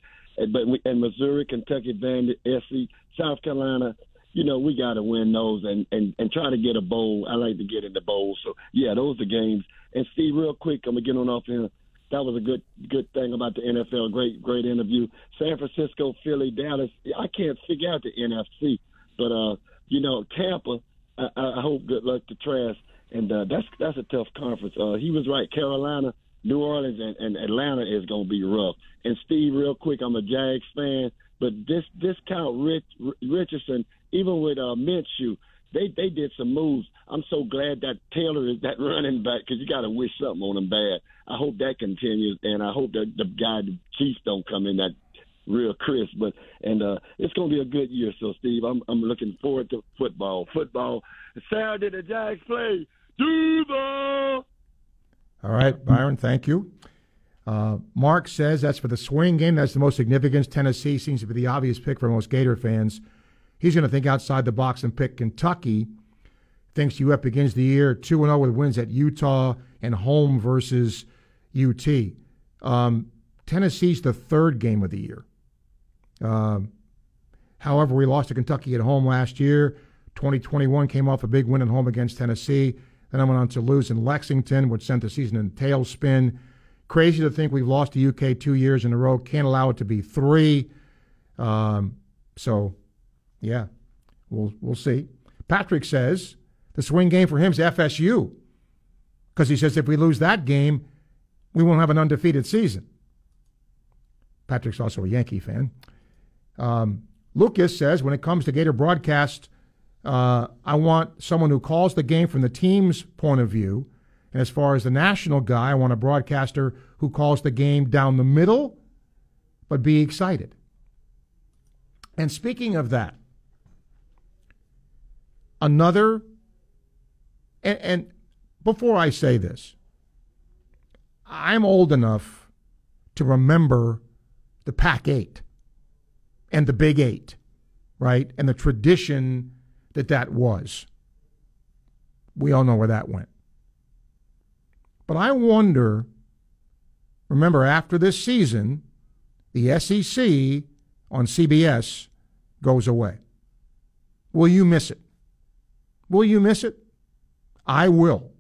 but we, and Missouri, Kentucky, Vandy, SC, South Carolina, you know, we got to win those and, and, and try to get a bowl. I like to get in the bowl. So, yeah, those are games. And, Steve, real quick, I'm going to get on off here. That was a good good thing about the NFL. Great, great interview. San Francisco, Philly, Dallas. I can't figure out the NFC. But, uh, you know, Tampa, I, I hope good luck to Trask. And uh, that's that's a tough conference. Uh, he was right. Carolina – New Orleans and, and Atlanta is going to be rough. And Steve, real quick, I'm a Jags fan, but this discount Rich Richardson, even with uh, Minshew, they they did some moves. I'm so glad that Taylor is that running back because you got to wish something on him bad. I hope that continues, and I hope that the guy the Chiefs don't come in that real crisp. But and uh, it's going to be a good year. So Steve, I'm I'm looking forward to football. Football Saturday the Jags play. The All right, Byron, thank you. Uh, Mark says that's for the swing game. That's the most significant. Tennessee seems to be the obvious pick for most Gator fans. He's going to think outside the box and pick Kentucky. Thinks UF begins the year 2 0 with wins at Utah and home versus UT. Um, Tennessee's the third game of the year. Um, however, we lost to Kentucky at home last year. 2021 came off a big win at home against Tennessee. Then I went on to lose in Lexington, which sent the season in a tailspin. Crazy to think we've lost to UK two years in a row. Can't allow it to be three. Um, so, yeah, we'll we'll see. Patrick says the swing game for him is FSU because he says if we lose that game, we won't have an undefeated season. Patrick's also a Yankee fan. Um, Lucas says when it comes to Gator broadcast, uh, I want someone who calls the game from the team's point of view. And as far as the national guy, I want a broadcaster who calls the game down the middle, but be excited. And speaking of that, another, and, and before I say this, I'm old enough to remember the Pac 8 and the Big Eight, right? And the tradition that that was. We all know where that went. But I wonder remember, after this season, the SEC on CBS goes away. Will you miss it? Will you miss it? I will.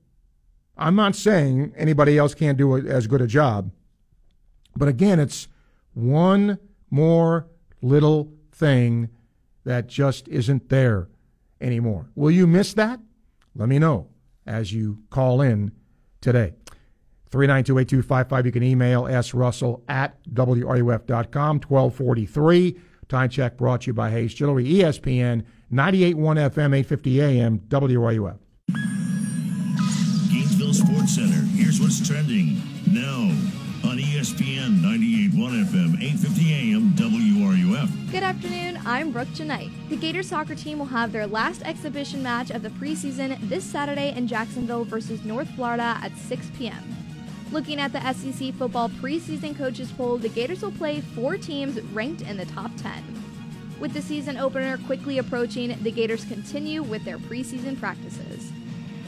I'm not saying anybody else can't do as good a job. But again, it's one more little thing that just isn't there anymore. Will you miss that? Let me know as you call in today. 392-8255. You can email srussell at wruf.com. 1243. Time check brought to you by Hayes Jewelry. ESPN 98.1 FM, 850 AM, WRUF. Gainesville Sports Center. Here's what's trending now on ESPN 98.1 FM, 850 AM, WRUF. Good afternoon, I'm Brooke Tonight. The Gator soccer team will have their last exhibition match of the preseason this Saturday in Jacksonville versus North Florida at 6 p.m. Looking at the SEC football preseason coaches poll, the Gators will play four teams ranked in the top 10. With the season opener quickly approaching, the Gators continue with their preseason practices.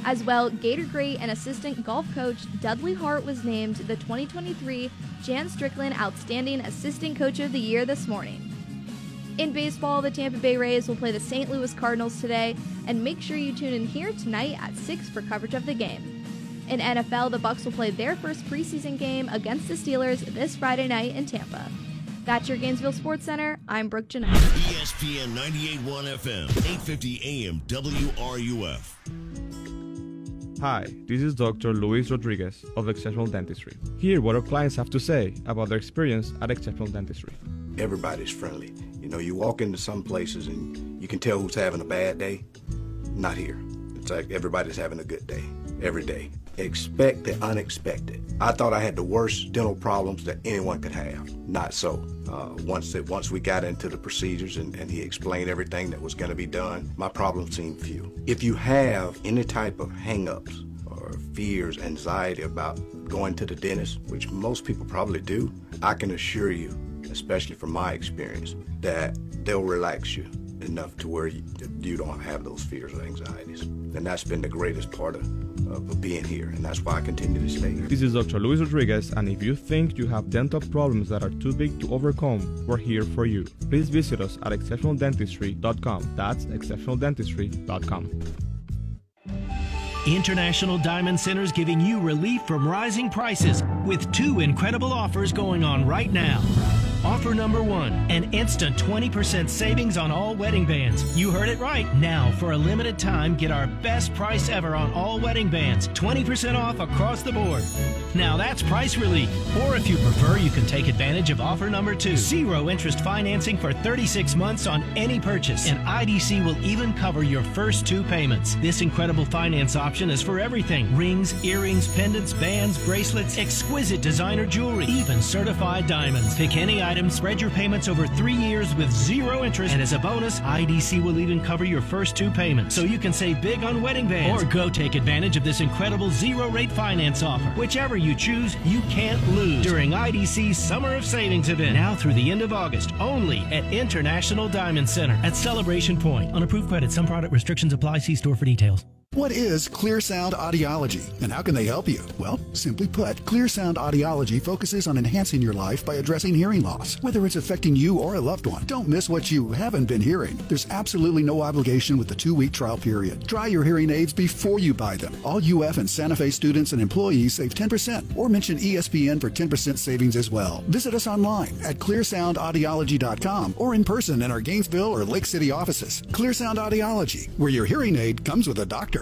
As well, Gator great and assistant golf coach Dudley Hart was named the 2023 Jan Strickland Outstanding Assistant Coach of the Year this morning. In baseball, the Tampa Bay Rays will play the St. Louis Cardinals today, and make sure you tune in here tonight at 6 for coverage of the game. In NFL, the Bucs will play their first preseason game against the Steelers this Friday night in Tampa. That's your Gainesville Sports Center. I'm Brooke Janelle. ESPN 98.1 FM, 850 AM, WRUF. Hi, this is Dr. Luis Rodriguez of Exceptional Dentistry. Hear what our clients have to say about their experience at Exceptional Dentistry. Everybody's friendly. You know, you walk into some places and you can tell who's having a bad day. Not here. It's like everybody's having a good day every day. Expect the unexpected. I thought I had the worst dental problems that anyone could have. Not so. Uh, once that once we got into the procedures and, and he explained everything that was going to be done, my problems seemed few. If you have any type of hangups or fears, anxiety about going to the dentist, which most people probably do, I can assure you, especially from my experience, that they'll relax you enough to where you, you don't have those fears or anxieties. And that's been the greatest part of, of being here, and that's why I continue to stay here. This is Dr. Luis Rodriguez, and if you think you have dental problems that are too big to overcome, we're here for you. Please visit us at exceptionaldentistry.com. That's exceptionaldentistry.com. International Diamond Centers giving you relief from rising prices with two incredible offers going on right now. Offer number one an instant 20% savings on all wedding bands. You heard it right. Now, for a limited time, get our best price ever on all wedding bands 20% off across the board. Now, that's price relief. Or if you prefer, you can take advantage of offer number two zero interest financing for 36 months on any purchase. And IDC will even cover your first two payments. This incredible finance option is for everything rings, earrings, pendants, bands, bracelets, exquisite designer jewelry, even certified diamonds. Pick any items. Spread your payments over three years with zero interest. And as a bonus, IDC will even cover your first two payments. So you can save big on wedding bands. Or go take advantage of this incredible zero rate finance offer. Whichever you choose, you can't lose during IDC's Summer of Savings event. Now through the end of August, only at International Diamond Center at Celebration Point. On approved credit, some product restrictions apply. See store for details. What is Clear Sound Audiology and how can they help you? Well, simply put, Clear Sound Audiology focuses on enhancing your life by addressing hearing loss, whether it's affecting you or a loved one. Don't miss what you haven't been hearing. There's absolutely no obligation with the two week trial period. Try your hearing aids before you buy them. All UF and Santa Fe students and employees save 10% or mention ESPN for 10% savings as well. Visit us online at clearsoundaudiology.com or in person in our Gainesville or Lake City offices. Clear Sound Audiology, where your hearing aid comes with a doctor.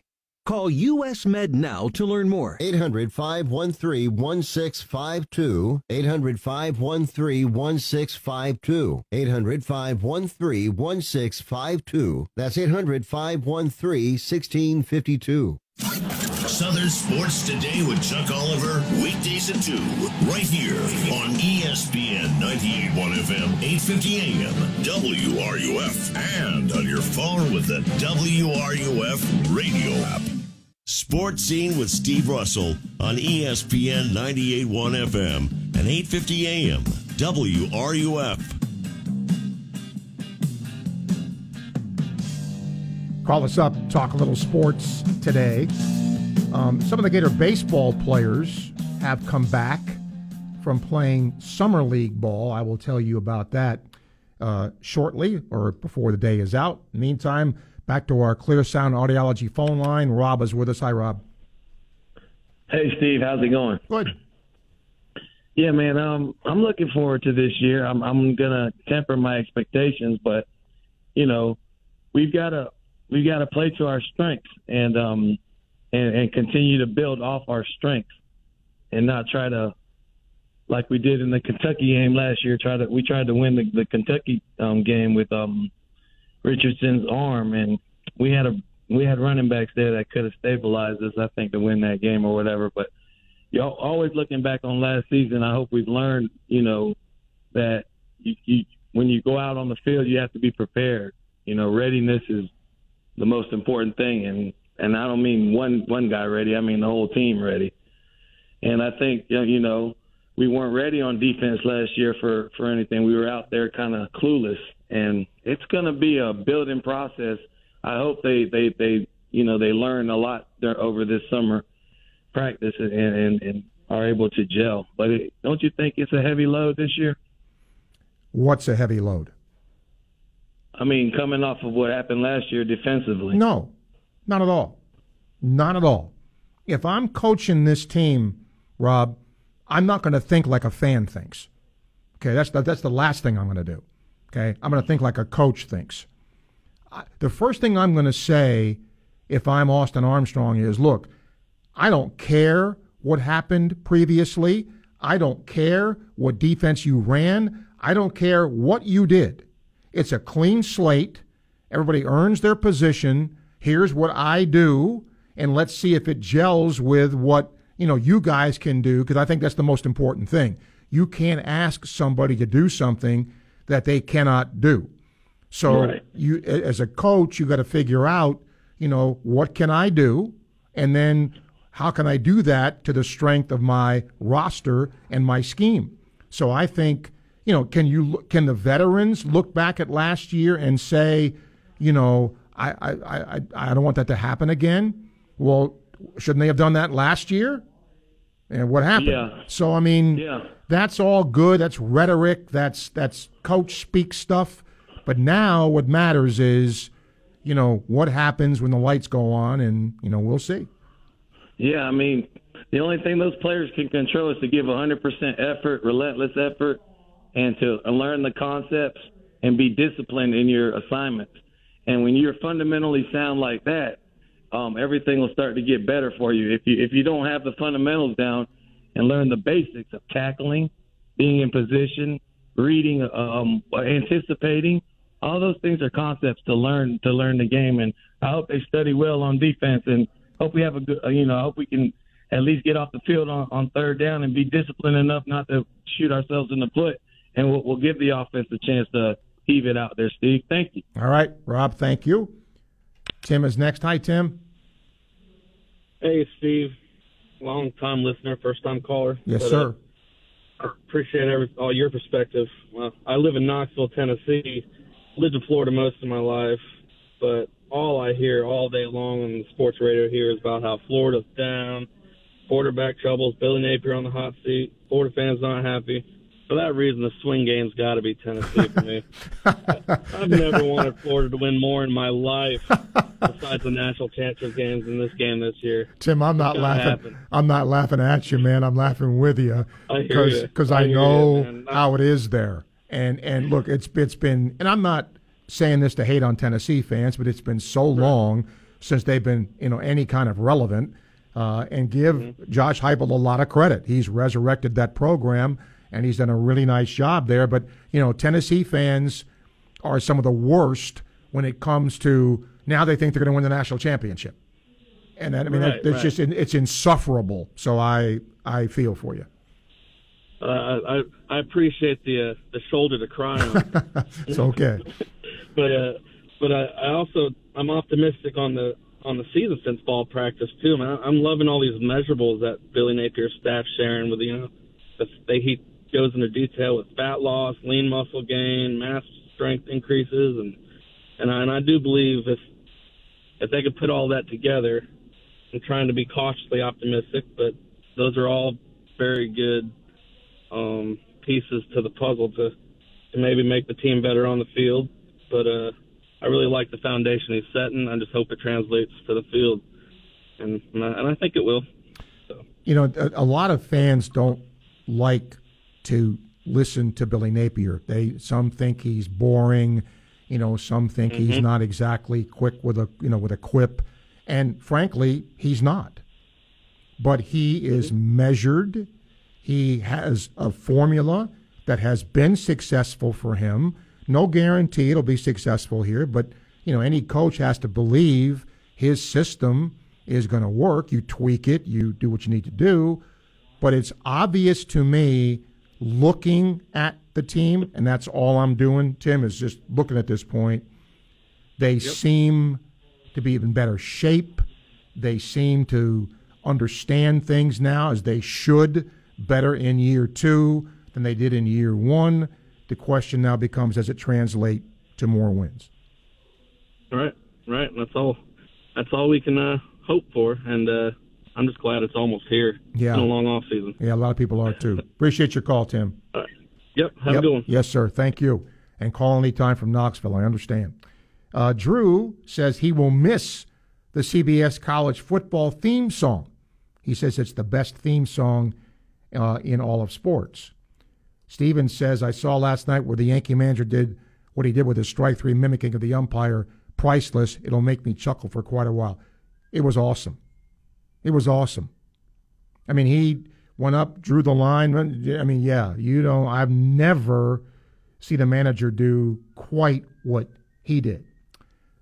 Call US Med now to learn more. 800 513 1652. 800 513 1652. 800 513 1652. That's 800 513 1652. Southern Sports Today with Chuck Oliver, weekdays at 2, right here on ESPN 98.1 FM, 850 AM, WRUF, and on your phone with the WRUF radio app. Sports Scene with Steve Russell on ESPN 98.1 FM and 850 AM, WRUF. Call us up, talk a little sports today. Um, some of the Gator baseball players have come back from playing summer league ball. I will tell you about that uh, shortly or before the day is out. Meantime, back to our Clear Sound Audiology phone line. Rob is with us. Hi, Rob. Hey, Steve, how's it going? Good. Yeah, man. Um, I'm looking forward to this year. I'm I'm gonna temper my expectations, but you know, we've got to we've got to play to our strengths and um and, and continue to build off our strengths and not try to like we did in the Kentucky game last year. Try to we tried to win the, the Kentucky um, game with um Richardson's arm, and we had a we had running backs there that could have stabilized us. I think to win that game or whatever, but you all always looking back on last season, I hope we've learned, you know, that you, you when you go out on the field, you have to be prepared. You know, readiness is the most important thing, and and I don't mean one one guy ready. I mean the whole team ready. And I think you know we weren't ready on defense last year for for anything. We were out there kind of clueless, and it's going to be a building process. I hope they they they you know they learn a lot there over this summer practice and and, and are able to gel. But it, don't you think it's a heavy load this year? What's a heavy load? I mean, coming off of what happened last year defensively. No, not at all. Not at all. If I'm coaching this team, Rob, I'm not going to think like a fan thinks. Okay, that's the, that's the last thing I'm going to do. Okay, I'm going to think like a coach thinks. I, the first thing I'm going to say if I'm Austin Armstrong is, look, I don't care what happened previously. I don't care what defense you ran. I don't care what you did. It's a clean slate. Everybody earns their position. Here's what I do, and let's see if it gels with what you know you guys can do. Because I think that's the most important thing. You can't ask somebody to do something that they cannot do. So Right. you, as a coach, you got to figure out, you know, what can I do, and then how can I do that to the strength of my roster and my scheme. So I think, you know, can you can the veterans look back at last year and say, you know, I I I, I don't want that to happen again? Well, shouldn't they have done that last year? And what happened? Yeah. So I mean, Yeah. that's all good. That's rhetoric. That's that's coach speak stuff. But now what matters is, you know, what happens when the lights go on, and you know, we'll see. Yeah, I mean, the only thing those players can control is to give 100% effort, relentless effort, and to learn the concepts and be disciplined in your assignments. And when you're fundamentally sound like that, um, everything will start to get better for you. If you if you don't have the fundamentals down and learn the basics of tackling, being in position, reading, um, anticipating. All those things are concepts to learn to learn the game, and I hope they study well on defense, and hope we have a good. uh, You know, I hope we can at least get off the field on, on third down and be disciplined enough not to shoot ourselves in the foot, and we'll, we'll give the offense a chance to heave it out there. Steve, thank you. All right, Rob, thank you. Tim is next. Hi, Tim. Hey, Steve. Long time listener, first time caller. Yes, But, uh, sir. I appreciate every, all your perspective. Well, I live in Knoxville, Tennessee. Lived in Florida most of my life, but all I hear all day long on the sports radio here is about how Florida's down, quarterback troubles, Billy Napier on the hot seat, Florida fans not happy. For that reason, the swing game's got to be Tennessee for me. I've never wanted Florida to win more in my life, besides the national championship games in this game this year. Tim, I'm not laughing. happen. I'm not laughing at you, man. I'm laughing with you because because I I know man. how it is there. And and look, it's it's been and I'm not saying this to hate on Tennessee fans, but it's been so long since they've been you know any kind of relevant. Uh, and give Mm-hmm. Josh Heupel a lot of credit. He's resurrected that program, and he's done a really nice job there. But you know, Tennessee fans are some of the worst when it comes to now they think they're going to win the national championship. And that, I mean, Right, that, right. just it's insufferable. So I I feel for you. Uh, I I appreciate the uh, the shoulder to cry on. It's okay. but uh, but I, I also I'm optimistic on the on the season since fall practice too. Man, I'm loving all these measurables that Billy Napier's staff sharing with you know. that They he goes into detail with fat loss, lean muscle gain, mass strength increases, and and I, and I do believe if if they could put all that together, I'm trying to be cautiously optimistic, but those are all very good um, pieces to the puzzle to to maybe make the team better on the field. But uh, I really like the foundation he's setting. I just hope it translates to the field, and and I, and I think it will. You know, a, a lot of fans don't like to listen to Billy Napier. They some think he's boring. You know, some think he's Mhm. not exactly quick with a you know with a quip, and frankly, he's not. But he is measured. He has a formula that has been successful for him. No guarantee it'll be successful here, but you know, any coach has to believe his system is going to work. You tweak it, you do what you need to do, but it's obvious to me looking at the team, and that's all I'm doing, Tim, is just looking at this point. They seem to be in better shape. They seem to understand things now as they should better in year two than they did in year one. The question now becomes does it translate to more wins? Right, right. That's all. That's all we can uh, hope for, and uh, I'm just glad it's almost here. Yeah. It's been a long off season. Yeah, a lot of people are too. Appreciate your call, Tim. Yep. Have Yep. a good one. Yes, sir. Thank you. And call anytime from Knoxville. I understand. Uh, Drew says he will miss the CBS college football theme song. He says it's the best theme song uh, in all of sports. Steven says, I saw last night where the Yankee manager did what he did with his strike three mimicking of the umpire. Priceless. It'll make me chuckle for quite a while. It was awesome. It was awesome. I mean, he went up, drew the line. I mean, yeah, you know, I've never seen a manager do quite what he did.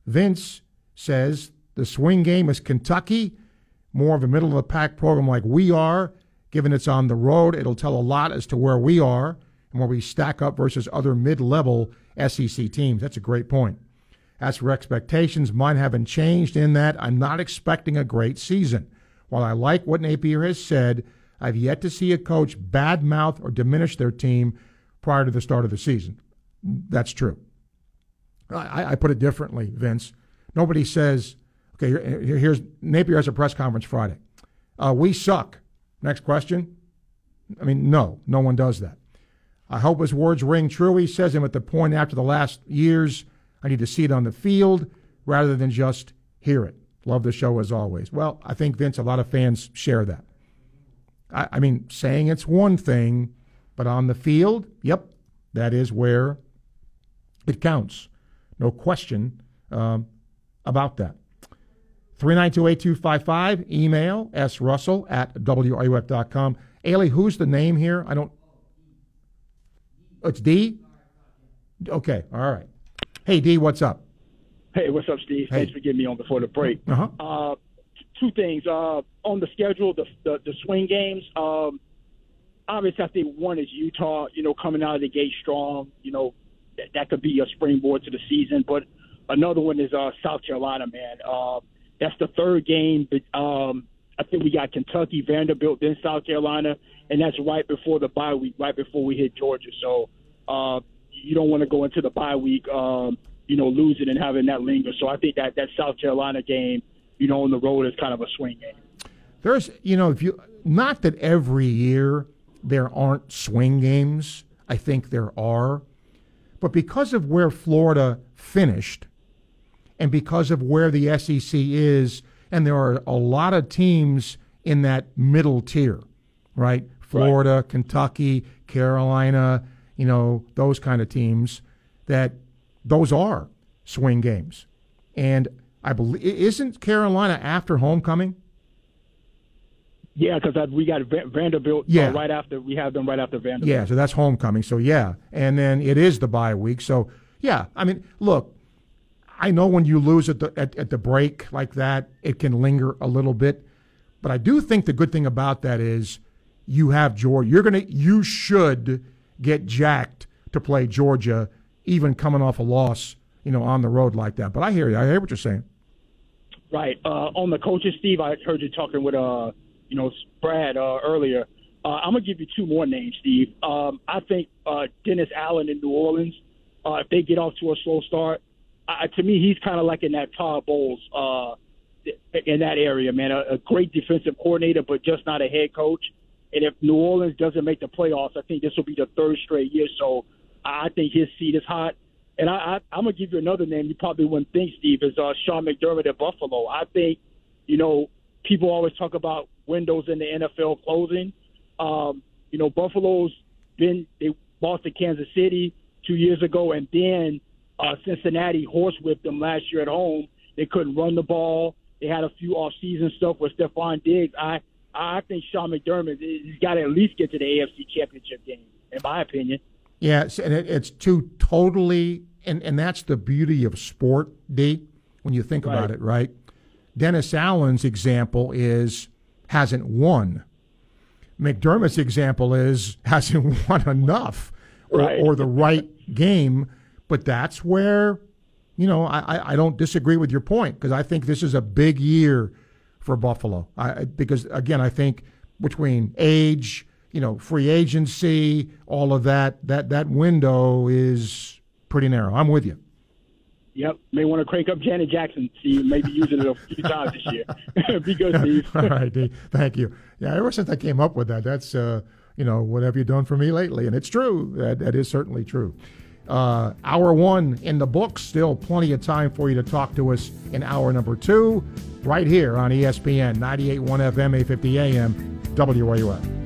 Vince says the swing game is Kentucky, more of a middle of the pack program like we are. Given it's on the road, it'll tell a lot as to where we are and where we stack up versus other mid level SEC teams. That's a great point. As for expectations, mine haven't changed in that I'm not expecting a great season. While I like what Napier has said, I've yet to see a coach badmouth or diminish their team prior to the start of the season. That's true. I, I put it differently, Vince. Nobody says, okay, here- here's Napier has a press conference Friday. Uh, we suck. Next question. I mean, no, no one does that. I hope his words ring true. He says them at the point after the last years. I need to see it on the field rather than just hear it. Love the show as always. Well, I think, Vince, a lot of fans share that. I, I mean, saying it's one thing, but on the field, yep, that is where it counts. No question um, about that. 3928255, email srussell at wruf.com. Ailey, who's the name here? I don't. It's D. Okay, all right. Hey D, what's up? Hey, what's up, Steve? Hey. Thanks for getting me on before the break. Uh-huh. Uh, two things. Uh, on the schedule, the, the, the swing games, um, obviously, I think one is Utah, you know, coming out of the gate strong. You know, that, that could be a springboard to the season. But another one is uh, South Carolina, man. Uh, that's the third game. But um, I think we got Kentucky, Vanderbilt, then South Carolina, and that's right before the bye week, right before we hit Georgia. So uh, you don't want to go into the bye week, um, you know, losing and having that linger. So I think that that South Carolina game, you know, on the road is kind of a swing game. There's, you know, if you not that every year there aren't swing games. I think there are, but because of where Florida finished, and because of where the SEC is, and there are a lot of teams in that middle tier, right? Florida, Kentucky, Carolina, you know, those kind of teams that those are swing games. And I believe isn't Carolina after homecoming? Yeah, because we got Va- Vanderbilt uh, Yeah. right after we have them right after Vanderbilt. Yeah, so that's homecoming. So yeah, and then it is the bye week. So yeah, I mean, look, I know when you lose at the at, at the break like that, it can linger a little bit, but I do think the good thing about that is you have Georgia. You're gonna you should get jacked to play Georgia, even coming off a loss, you know, on the road like that. But I hear you. I hear what you're saying. Right. Uh, on the coaches, Steve, I heard you talking with uh, you know, Brad uh, earlier. Uh, I'm gonna give you two more names, Steve. Um, I think uh, Dennis Allen in New Orleans. Uh, if they get off to a slow start, uh, to me, he's kind of like in that Todd Bowles uh, in that area, man. A, a great defensive coordinator, but just not a head coach. And if New Orleans doesn't make the playoffs, I think this will be the third straight year. So I think his seat is hot. And I, I, I'm gonna give you another name you probably wouldn't think, Steve, is uh, Sean McDermott at Buffalo. I think, you know, people always talk about windows in the NFL closing. Um, you know, Buffalo's been they lost to Kansas City two years ago, and then uh, Cincinnati horsewhipped them last year at home. They couldn't run the ball. They had a few off-season stuff with Stefon Diggs. I I think Sean McDermott he's got to at least get to the AFC Championship game, in my opinion. Yeah, it's, and it, it's two totally, and, and that's the beauty of sport, D, when you think about it, right? Dennis Allen's example is hasn't won. McDermott's example is hasn't won enough or, Right. or the right game. But that's where, you know, I, I- I don't disagree with your point because I think this is a big year for Buffalo. I, I- because, again, I think between age, you know, free agency, all of that, that, that window is pretty narrow. I'm with you. Yep, may want to crank up Janet Jackson. See, maybe using it a few times this year. Be good, Steve. All right, D. Thank you. Yeah, ever since I came up with that, that's uh, you know, what have you done for me lately? And it's true. That that is certainly true. Uh, hour one in the books. Still plenty of time for you to talk to us in hour number two, right here on ESPN 98.1 FM, 850 AM, WRUF.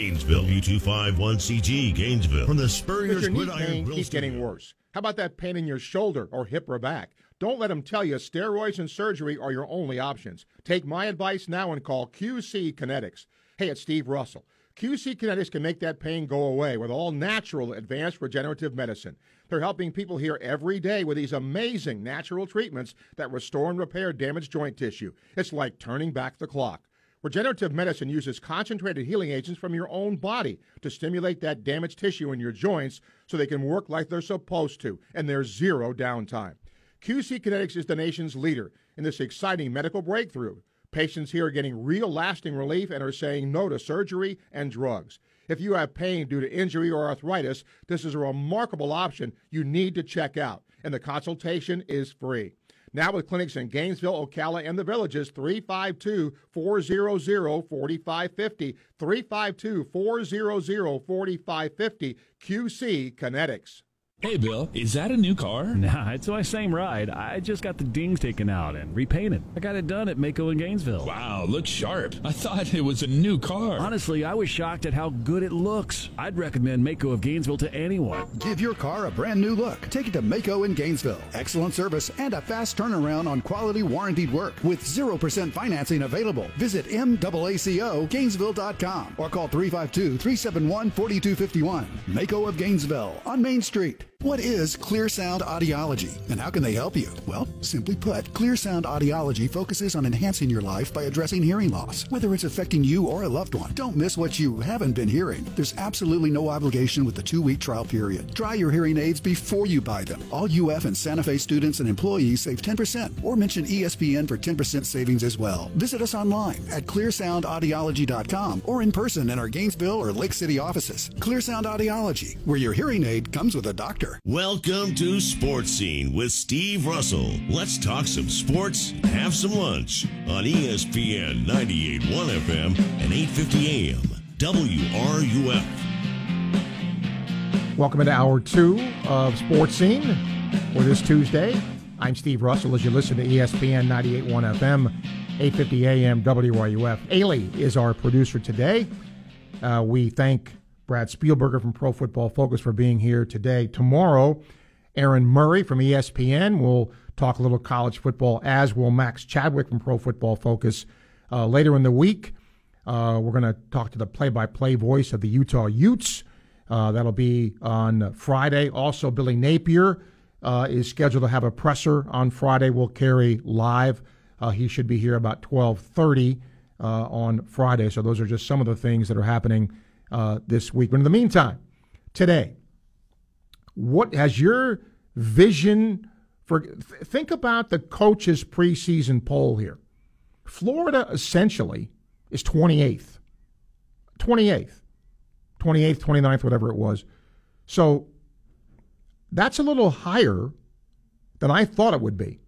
Gainesville, U251CG Gainesville. From the Does Spurrier's your knee Gridiron pain Grill keep getting worse? How about that pain in your shoulder or hip or back? Don't let them tell you steroids and surgery are your only options. Take my advice now and call QC Kinetics. Hey, it's Steve Russell. QC Kinetics can make that pain go away with all natural advanced regenerative medicine. They're helping people here every day with these amazing natural treatments that restore and repair damaged joint tissue. It's like turning back the clock. Regenerative medicine uses concentrated healing agents from your own body to stimulate that damaged tissue in your joints so they can work like they're supposed to, and there's zero downtime. QC Kinetics is the nation's leader in this exciting medical breakthrough. Patients here are getting real lasting relief and are saying no to surgery and drugs. If you have pain due to injury or arthritis, this is a remarkable option you need to check out, and the consultation is free. Now with clinics in Gainesville, Ocala, and the Villages, 352 400 4550. 352 400 4550. QC Kinetics. Hey, Bill, is that a new car? Nah, it's my same ride. I just got the dings taken out and repainted. I got it done at Maaco in Gainesville. Wow, looks sharp. I thought it was a new car. Honestly, I was shocked at how good it looks. I'd recommend Maaco of Gainesville to anyone. Give your car a brand new look. Take it to Maaco in Gainesville. Excellent service and a fast turnaround on quality warranted work with 0% financing available. Visit MAACO Gainesville.com or call 352 371 4251. Maaco of Gainesville on Main Street. What is Clear Sound Audiology and how can they help you? Well, simply put, Clear Sound Audiology focuses on enhancing your life by addressing hearing loss, whether it's affecting you or a loved one. Don't miss what you haven't been hearing. There's absolutely no obligation with the two week trial period. Try your hearing aids before you buy them. All UF and Santa Fe students and employees save 10% or mention ESPN for 10% savings as well. Visit us online at clearsoundaudiology.com or in person in our Gainesville or Lake City offices. Clear Sound Audiology, where your hearing aid comes with a doctor. Welcome to Sports Scene with Steve Russell. Let's talk some sports, have some lunch on ESPN 98.1 FM and 8:50 AM. WRUF. Welcome into hour two of Sports Scene for this Tuesday. I'm Steve Russell as you listen to ESPN 98.1 FM, 850 AM WRUF. Ailey is our producer today. Uh, we thank Brad Spielberger from Pro Football Focus for being here today. Tomorrow, Aaron Murray from ESPN will talk a little college football, as will Max Chadwick from Pro Football Focus. Uh, later in the week, uh, we're going to talk to the play-by-play voice of the Utah Utes. Uh, that'll be on Friday. Also, Billy Napier uh, is scheduled to have a presser on Friday. We'll carry live. Uh, he should be here about 12:30 uh, on Friday. So those are just some of the things that are happening uh, this week. But in the meantime, today, what has your vision for? th- Think about the coaches' preseason poll here. Florida essentially is 28th, 28th, 28th, 29th, whatever it was. So that's a little higher than I thought it would be.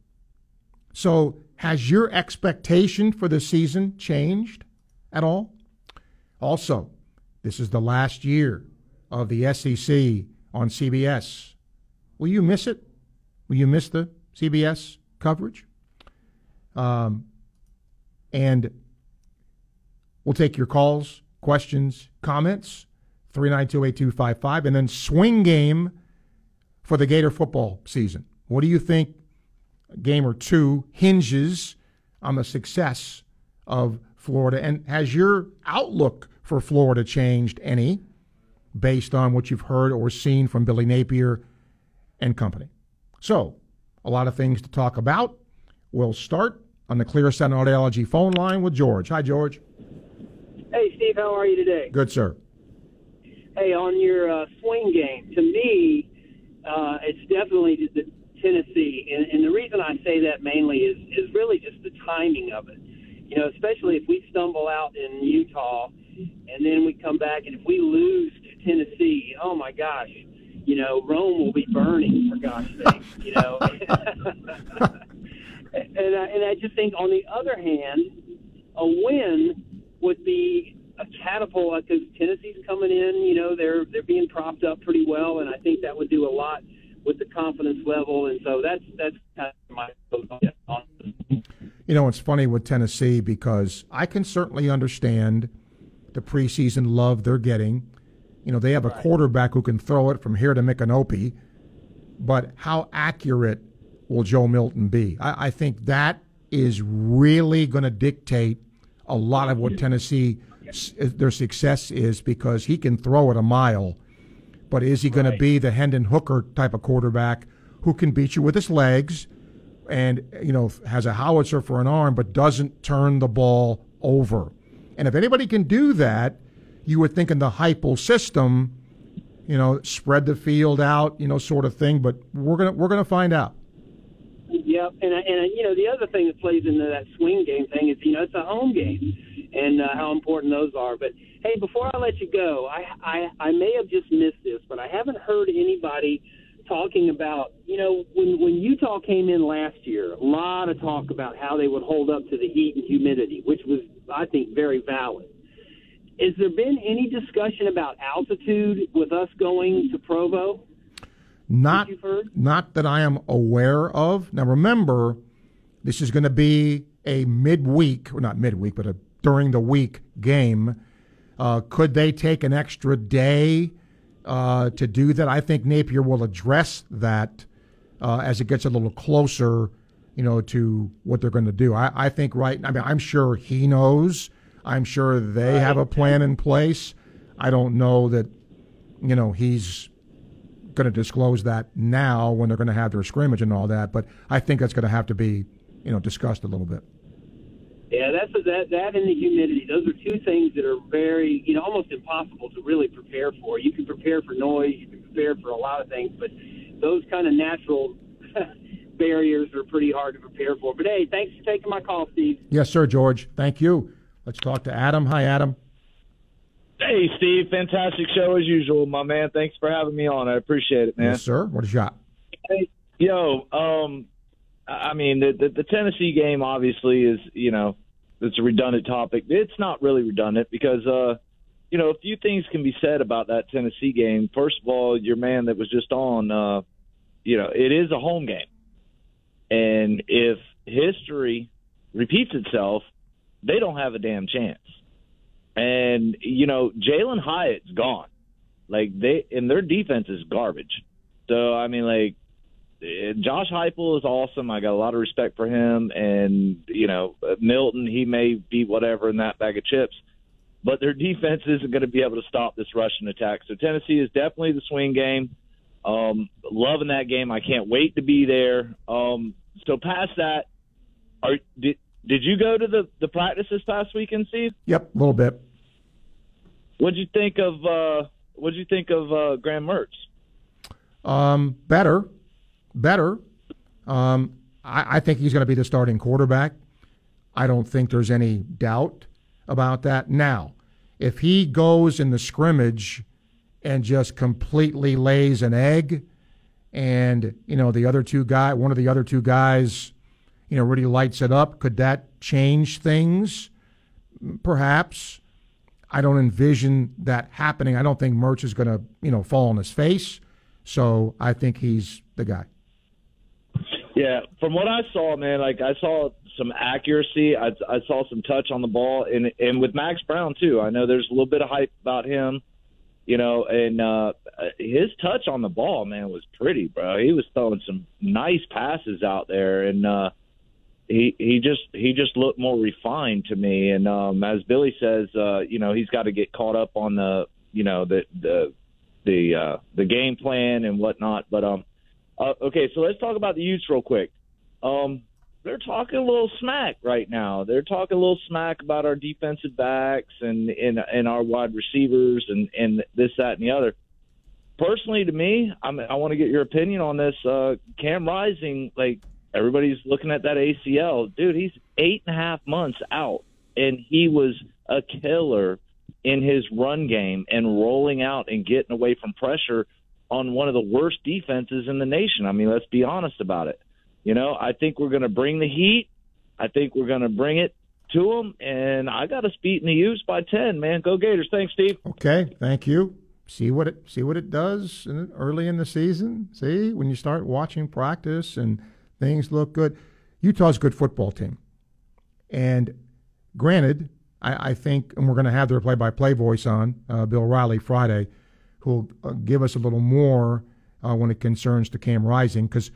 So has your expectation for the season changed at all? Also, this is the last year of the SEC on CBS. Will you miss it? Will you miss the CBS coverage? Um, and we'll take your calls, questions, comments, 392 8255, and then swing game for the Gator football season. What do you think game or two hinges on the success of Florida? And has your outlook for Florida changed any based on what you've heard or seen from Billy Napier and company? So, a lot of things to talk about. We'll start on the Clear Sound Audiology phone line with George. Hi, George. Hey, Steve, how are you today? Good, sir. Hey, on your uh, swing game, to me, uh, it's definitely the Tennessee, and, and the reason I say that mainly is is really just the timing of it. You know, especially if we stumble out in Utah, and then we come back, and if we lose to Tennessee, oh my gosh, you know, Rome will be burning for God's sake, you know. and I, and I just think, on the other hand, a win would be a catapult because Tennessee's coming in. You know, they're they're being propped up pretty well, and I think that would do a lot with the confidence level. And so that's that's kind of my thoughts on. You know, it's funny with Tennessee because I can certainly understand the preseason love they're getting. You know, they have a quarterback who can throw it from here to Micanopy, but how accurate will Joe Milton be? I, I think that is really going to dictate a lot of what Tennessee their success is because he can throw it a mile, but is he going to be the Hendon Hooker type of quarterback who can beat you with his legs and you know has a howitzer for an arm but doesn't turn the ball over? And if anybody can do that, you would think in the Heupel system, you know, spread the field out, you know, sort of thing. But we're gonna we're gonna find out. Yep, and and you know the other thing that plays into that swing game thing is you know it's a home game, and uh, how important those are. But hey, before I let you go, I I I may have just missed this, but I haven't heard anybody talking about you know when when Utah came in last year, a lot of talk about how they would hold up to the heat and humidity, which was I think very valid. Has there been any discussion about altitude with us going to Provo? Not, not that I am aware of. Now, remember, this is going to be a midweek, or not midweek, but a during the week game. Uh, could they take an extra day uh, to do that? I think Napier will address that uh, as it gets a little closer, you know, to what they're going to do. I, I think right. I mean, I'm sure he knows. I'm sure they have a plan in place. I don't know that, you know, he's going to disclose that now when they're going to have their scrimmage and all that. But I think that's going to have to be, you know, discussed a little bit. Yeah, that's that that and the humidity. Those are two things that are very, you know, almost impossible to really prepare for. You can prepare for noise, you can prepare for a lot of things, but those kind of natural barriers are pretty hard to prepare for. But hey, thanks for taking my call, Steve. Yes, sir, George. Thank you. Let's talk to Adam. Hi, Adam. Hey, Steve. Fantastic show as usual, my man. Thanks for having me on. I appreciate it, man. Yes, sir. What a shot. Hey, yo, um, I mean, the, the the Tennessee game obviously is, you know, it's a redundant topic. It's not really redundant because, uh, you know, a few things can be said about that Tennessee game. First of all, your man that was just on, uh, you know, it is a home game, and if history repeats itself, they don't have a damn chance. And you know, Jalin Hyatt's gone. Like they and their defense is garbage. So I mean, like Josh Heupel is awesome. I got a lot of respect for him, and you know, Milton he may be whatever in that bag of chips, but their defense isn't going to be able to stop this Russian attack. So Tennessee is definitely the swing game. Um, loving that game. I can't wait to be there. Um, so past that, are did did you go to the the practice this past weekend, Steve? Yep, a little bit. What'd you think of uh, What'd you think of uh, Graham Mertz? Um, better, better. Um, I, I think he's going to be the starting quarterback. I don't think there's any doubt about that. Now, if he goes in the scrimmage and just completely lays an egg, and you know the other two guy, one of the other two guys, you know, really lights it up, could that change things? Perhaps. I don't envision that happening. I don't think Mertz is going to, you know, fall on his face. So I think he's the guy. Yeah, from what I saw, man, like I saw some accuracy. I, I saw some touch on the ball, and and with Max Brown too. I know there's a little bit of hype about him, you know, and uh, his touch on the ball, man, was pretty, bro. He was throwing some nice passes out there, and uh, he he just he just looked more refined to me. And um, as Billy says, uh, you know, he's got to get caught up on the you know the the the uh, the game plan and whatnot. But um, uh, okay, so let's talk about the Utes real quick. Um, they're talking a little smack right now. They're talking a little smack about our defensive backs and and, and our wide receivers and and this that and the other. Personally, to me, I'm, I want to get your opinion on this. Uh, Cam Rising, like everybody's looking at that ACL. Dude, he's eight and a half months out, and he was a killer in his run game and rolling out and getting away from pressure on one of the worst defenses in the nation. I mean, let's be honest about it. You know, I think we're going to bring the heat. I think we're going to bring it to them, and I got us beating the Utes by ten. Man, go Gators! Thanks, Steve. Okay, thank you. See what it see what it does in, early in the season. See when you start watching practice and things look good. Utah's a good football team, and granted, I, I think, and we're going to have their play-by-play voice on uh, Bill Riley Friday, who'll uh, give us a little more uh, when it concerns to Cam Rising because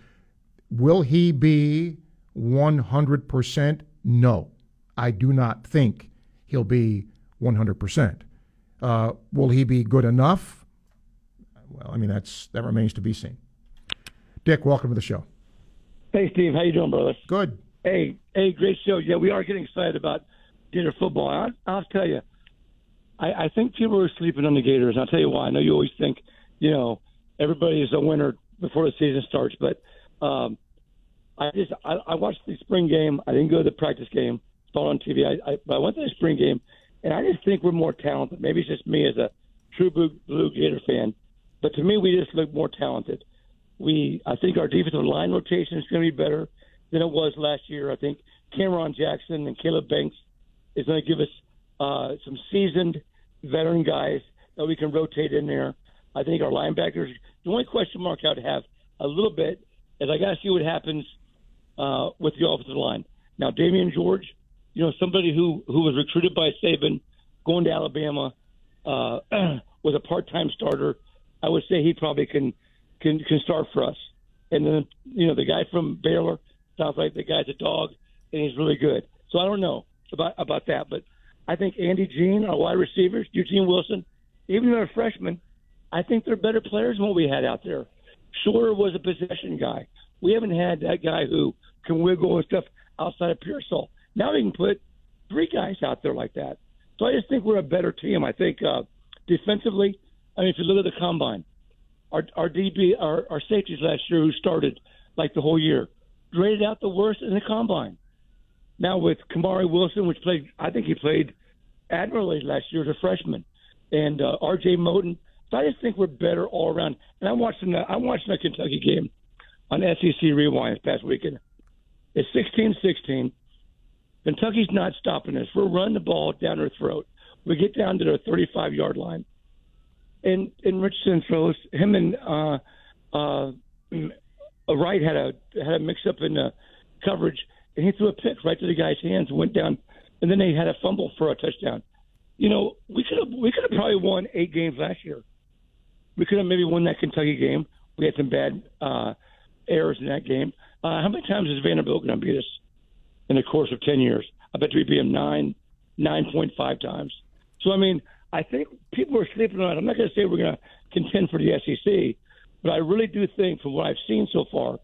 Will he be 100%? No. I do not think he'll be 100%. Uh, will he be good enough? Well, I mean, that's that remains to be seen. Dick, welcome to the show. Hey, Steve. How you doing, brother? Good. Hey, hey, great show. Yeah, we are getting excited about Gator football. I, I'll tell you, I, I think people are sleeping on the Gators. And I'll tell you why. I know you always think, you know, everybody is a winner before the season starts, but – um, I just I, I watched the spring game. I didn't go to the practice game. Saw it on TV. I, I but I went to the spring game, and I just think we're more talented. Maybe it's just me as a true blue, blue Gator fan, but to me, we just look more talented. We I think our defensive line rotation is going to be better than it was last year. I think Cameron Jackson and Caleb Banks is going to give us uh, some seasoned veteran guys that we can rotate in there. I think our linebackers. The only question mark I would have a little bit is I got to see what happens uh, with the offensive line. Now, Damieon George, you know, somebody who who was recruited by Saban, going to Alabama, uh, was a part-time starter. I would say he probably can can can start for us. And then you know the guy from Baylor sounds like the guy's a dog, and he's really good. So I don't know about about that, but I think Andy Jean, our wide receivers, Eugene Wilson, even though they're freshmen, I think they're better players than what we had out there. Shorter was a possession guy. We haven't had that guy who can wiggle and stuff outside of Pearsall. Now we can put three guys out there like that. So I just think we're a better team. I think uh, defensively, I mean, if you look at the combine, our our DB, our, our safeties last year who started like the whole year, graded out the worst in the combine. Now with Kamari Wilson, which played, I think he played admirably last year as a freshman, and uh, R.J. Moten. So I just think we're better all around. And I'm watching the I'm watching the Kentucky game on SEC Rewind this past weekend. It's 16-16. Kentucky's not stopping us. We're running the ball down their throat. We get down to their 35 yard line, and and Richardson throws him and uh, uh, Wright had a had a mix up in the coverage, and he threw a pick right to the guy's hands and went down, and then they had a fumble for a touchdown. You know, we could have we could have probably won eight games last year. We could have maybe won that Kentucky game. We had some bad uh, errors in that game. Uh, how many times is Vanderbilt going to beat us in the course of ten years? I bet we beat them nine, nine point five times. So I mean, I think people are sleeping on it. I'm not going to say we're going to contend for the SEC, but I really do think, from what I've seen so far,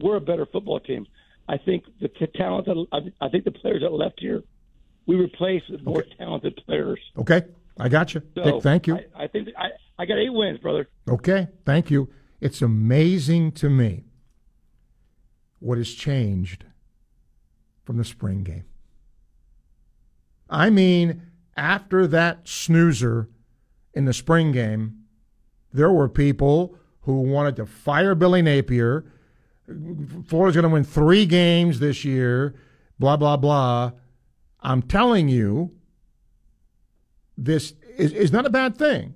we're a better football team. I think the t- talent. That, I think the players that left here, we replaced with more talented players. Okay, I got you. So Dick, thank you. I, I think I, I got eight wins, brother. Okay, thank you. It's amazing to me what has changed from the spring game. I mean, after that snoozer in the spring game, there were people who wanted to fire Billy Napier. Florida's going to win three games this year, blah, blah, blah. I'm telling you, this is, is not a bad thing.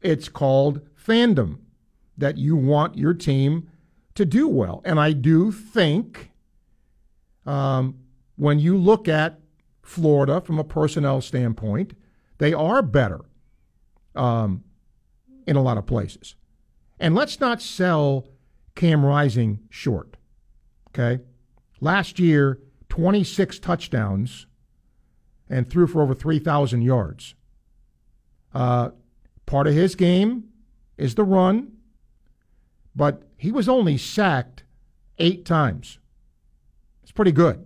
It's called fandom, that you want your team to do well. And I do think um, when you look at Florida from a personnel standpoint, they are better um, in a lot of places. And let's not sell Cam Rising short. Okay? Last year, 26 touchdowns and threw for over 3,000 yards. Uh, part of his game is the run, but he was only sacked eight times. It's pretty good.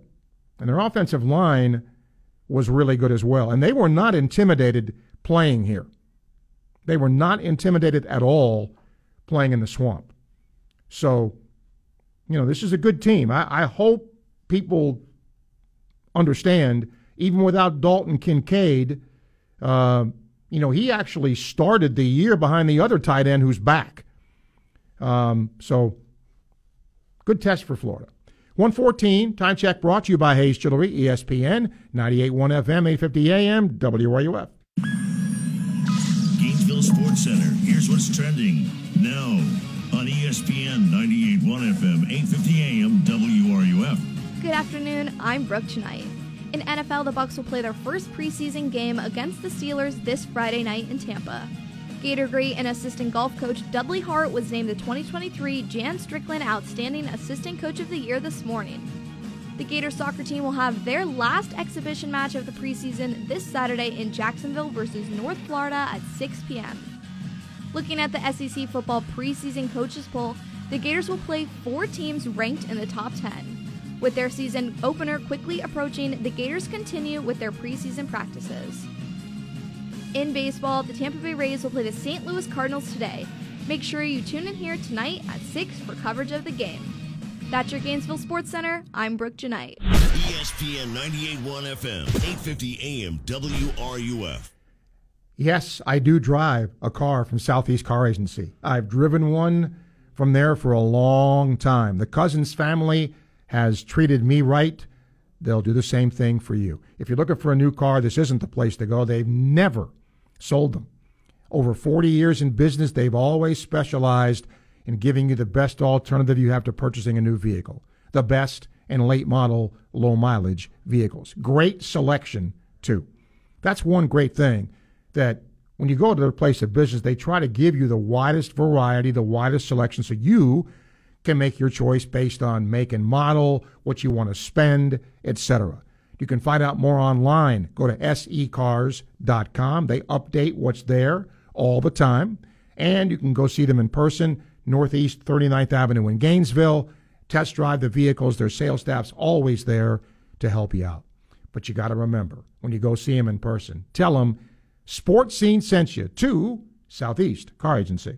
And their offensive line was really good as well. And they were not intimidated playing here. They were not intimidated at all playing in the swamp. So, you know, this is a good team. I, I hope people understand, even without Dalton Kincaid, uh, you know, he actually started the year behind the other tight end who's back. Um, so, good test for Florida. 114, time check brought to you by Hayes Jewelry, ESPN, 98.1 FM, 850 AM, WRUF. Gainesville Sports Center. Here's what's trending now ESPN 98.1 FM, 850 AM, WRUF. Good afternoon. I'm Brooke Tonight. In NFL, the Bucs will play their first preseason game against the Steelers this Friday night in Tampa. Gator great and assistant golf coach Dudley Hart was named the 2023 Jan Strickland Outstanding Assistant Coach of the Year this morning. The Gator soccer team will have their last exhibition match of the preseason this Saturday in Jacksonville versus North Florida at 6 p.m. Looking at the SEC football preseason coaches poll, the Gators will play four teams ranked in the top 10. With their season opener quickly approaching, the Gators continue with their preseason practices. In baseball, the Tampa Bay Rays will play the St. Louis Cardinals today. Make sure you tune in here tonight at 6 for coverage of the game. That's your Gainesville Sports Center. I'm Brooke Janite. ESPN 98.1 FM, 850 AM, WRUF. Yes, I do drive a car from Southeast Car Agency. I've driven one from there for a long time. The Cousins family has treated me right. They'll do the same thing for you. If you're looking for a new car, this isn't the place to go. They've never sold them. Over 40 years in business, they've always specialized in giving you the best alternative you have to purchasing a new vehicle. The best and late model, low mileage vehicles. Great selection, too. That's one great thing that when you go to their place of business, they try to give you the widest variety, the widest selection, so you can make your choice based on make and model, what you want to spend, etc. You can find out more online. Go to secars.com. They update what's there all the time. And you can go see them in person, Northeast 39th Avenue in Gainesville. Test drive the vehicles. Their sales staff's always there to help you out. But you got to remember, when you go see them in person, tell them Sports Scene sent you to Southeast Car Agency.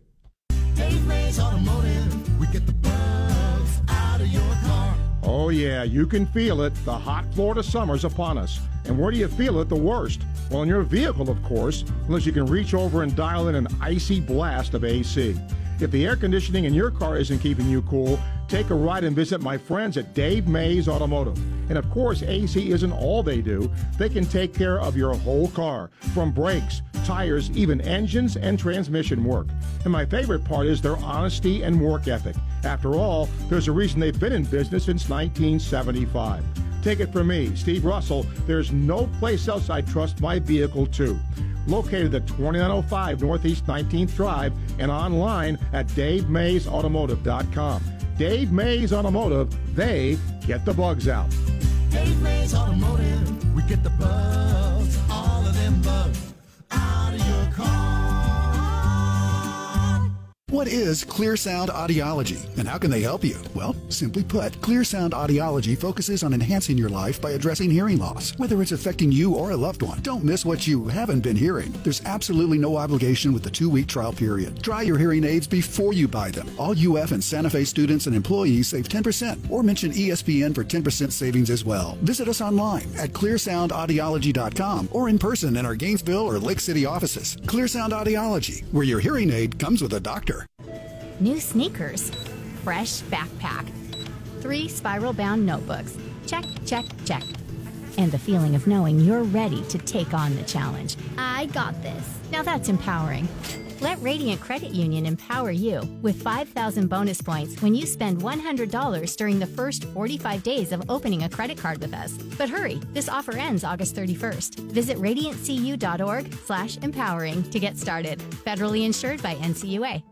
Dave Mays Automotive. We get the bugs out of your car. Oh, yeah, you can feel it. The hot Florida summer's upon us. And where do you feel it the worst? Well, in your vehicle, of course, unless you can reach over and dial in an icy blast of AC. If the air conditioning in your car isn't keeping you cool, take a ride and visit my friends at Dave Mays Automotive. And of course, AC isn't all they do. They can take care of your whole car, from brakes, tires, even engines and transmission work. And my favorite part is their honesty and work ethic. After all, there's a reason they've been in business since 1975. Take it from me, Steve Russell, there's no place else I trust my vehicle to. Located at 2905 Northeast 19th Drive and online at DaveMaysAutomotive.com. Dave Mays Automotive, they get the bugs out. Dave Mays Automotive. We get the bugs, all of them bugs, out of your car. What is Clear Sound Audiology and how can they help you? Well, simply put, Clear Sound Audiology focuses on enhancing your life by addressing hearing loss, whether it's affecting you or a loved one. Don't miss what you haven't been hearing. There's absolutely no obligation with the two week trial period. Try your hearing aids before you buy them. All UF and Santa Fe students and employees save 10% or mention ESPN for 10% savings as well. Visit us online at clearsoundaudiology.com or in person in our Gainesville or Lake City offices. Clear Sound Audiology, where your hearing aid comes with a doctor. New sneakers, fresh backpack, three spiral bound notebooks. Check, check, check. And the feeling of knowing you're ready to take on the challenge. I got this. Now that's empowering. Let Radiant Credit Union empower you with 5,000 bonus points when you spend $100 during the first 45 days of opening a credit card with us. But hurry, this offer ends August 31st. Visit radiantcu.org slash empowering to get started. Federally insured by NCUA.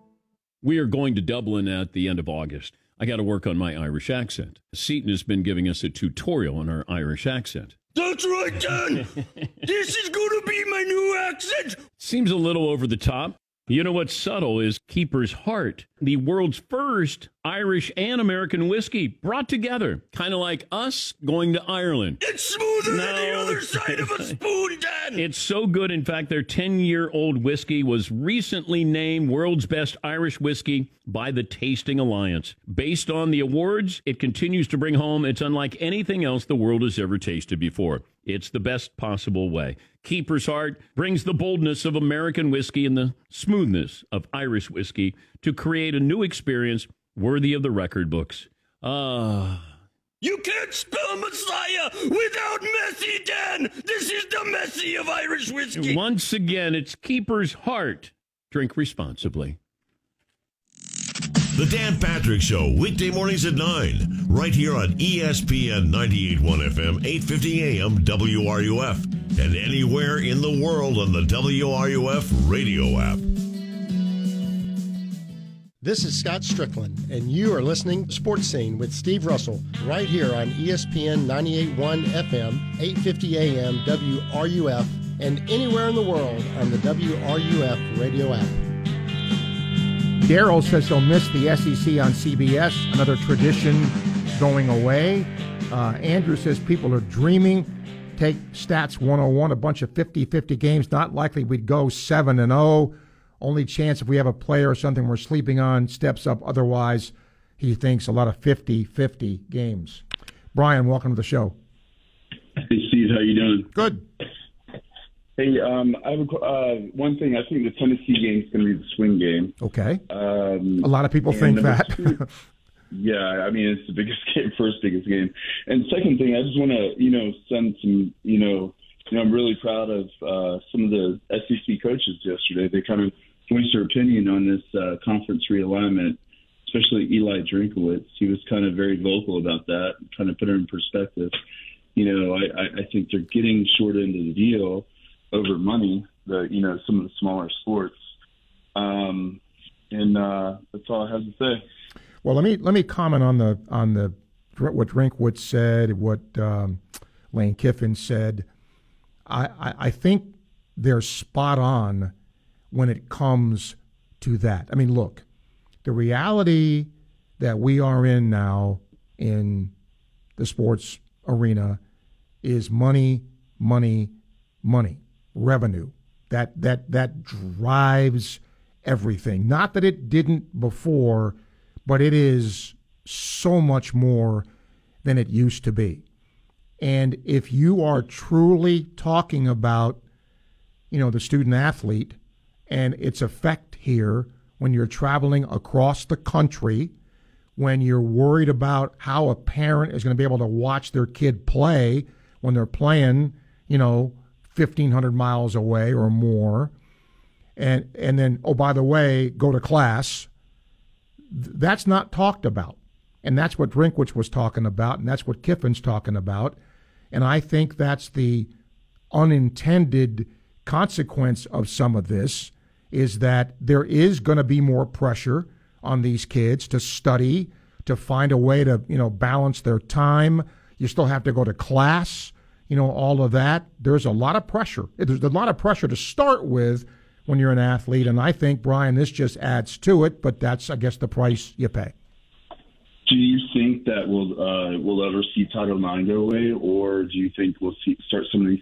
We are going to Dublin at the end of August. I got to work on my Irish accent. Seton has been giving us a tutorial on our Irish accent. That's right, Dan. this is going to be my new accent. Seems a little over the top. You know what's subtle is Keeper's Heart, the world's first Irish and American whiskey brought together, kind of like us going to Ireland. It's smoother than the other side of a spoon, Dan. It's so good. In fact, their 10 year old whiskey was recently named world's best Irish whiskey by the Tasting Alliance. Based on the awards, it continues to bring home it's unlike anything else the world has ever tasted before. It's the best possible way. Keeper's Heart brings the boldness of American whiskey and the smoothness of Irish whiskey to create a new experience worthy of the record books. Ah. You can't spell Messiah without Messi, Dan. This is the Messi of Irish whiskey. Once again, it's Keeper's Heart. Drink responsibly. The Dan Patrick Show, weekday mornings at 9, right here on ESPN 98.1 FM, 850 AM, WRUF, and anywhere in the world on the WRUF radio app. This is Scott Strickland, and you are listening to Sports Scene with Steve Russell right here on ESPN 98.1 FM, 850 AM, WRUF, and anywhere in the world on the WRUF radio app. Daryl says he'll miss the SEC on CBS, another tradition going away. Uh, Andrew says people are dreaming. Take stats 101, a bunch of 50 50 games. Not likely we'd go 7 and 0. Only chance if we have a player or something we're sleeping on steps up. Otherwise, he thinks a lot of 50 50 games. Brian, welcome to the show. Hey, Steve, how you doing? Good. Hey, um, I have a, uh, one thing. I think the Tennessee game is going to be the swing game. Okay. Um, A lot of people think that. two- yeah, I mean it's the biggest game, first biggest game. And second thing, I just want to you know send some you know you know, I'm really proud of uh, some of the SEC coaches yesterday. They kind of voiced their opinion on this uh, conference realignment, especially Eli Drinkwitz. He was kind of very vocal about that, kind of put it in perspective. You know, I, I think they're getting short end of the deal over money. The you know some of the smaller sports, um, and uh, that's all I have to say. Well, let me let me comment on the on the what Drinkwitz said, what um, Lane Kiffin said. I, I, I think they're spot on when it comes to that. I mean, look, the reality that we are in now in the sports arena is money, money, money, revenue. That that that drives everything. Not that it didn't before, but it is so much more than it used to be. And if you are truly talking about, you know, the student athlete and its effect here when you're traveling across the country, when you're worried about how a parent is going to be able to watch their kid play when they're playing, you know, 1500 miles away or more, and and then oh by the way, go to class. That's not talked about. And that's what Drinkwitz was talking about, and that's what Kiffin's talking about. And I think that's the unintended consequence of some of this is that there is going to be more pressure on these kids to study, to find a way to, you know, balance their time. You still have to go to class, you know, all of that. There's a lot of pressure. There's a lot of pressure to start with when you're an athlete. And I think, Brian, this just adds to it, but that's, I guess, the price you pay. Do you think that we'll uh, we'll ever see Title IX go away, or do you think we'll see, start some of these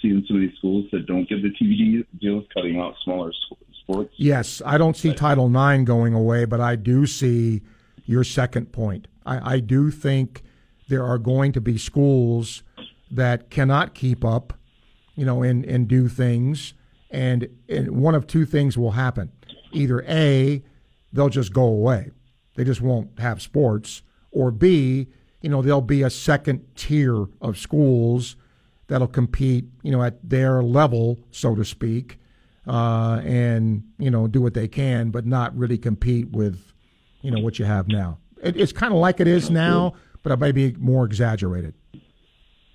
seeing some of these schools that don't get the TV deals cutting out smaller sports? Yes, I don't see Title IX going away, but I do see your second point. I, I do think there are going to be schools that cannot keep up, you know, and, and do things. And, and one of two things will happen. Either A, they'll just go away. They just won't have sports. Or B, you know, there'll be a second tier of schools that'll compete, you know, at their level, so to speak, uh, and you know, do what they can, but not really compete with, you know, what you have now. It, it's kind of like it is now, but it may be more exaggerated.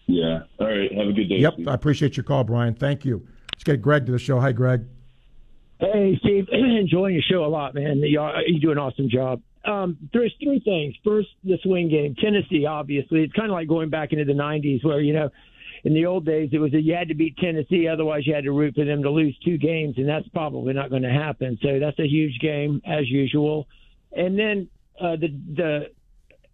Yeah. All right. Have a good day. Yep. I appreciate your call, Brian. Thank you. Let's get Greg to the show. Hi, Greg. Hey, Steve. Enjoying your show a lot, man. You, you do an awesome job. Um, there's three things. First, the swing game. Tennessee, obviously, it's kind of like going back into the '90s, where you know, in the old days, it was a, you had to beat Tennessee, otherwise you had to root for them to lose two games, and that's probably not going to happen. So that's a huge game as usual. And then uh, the the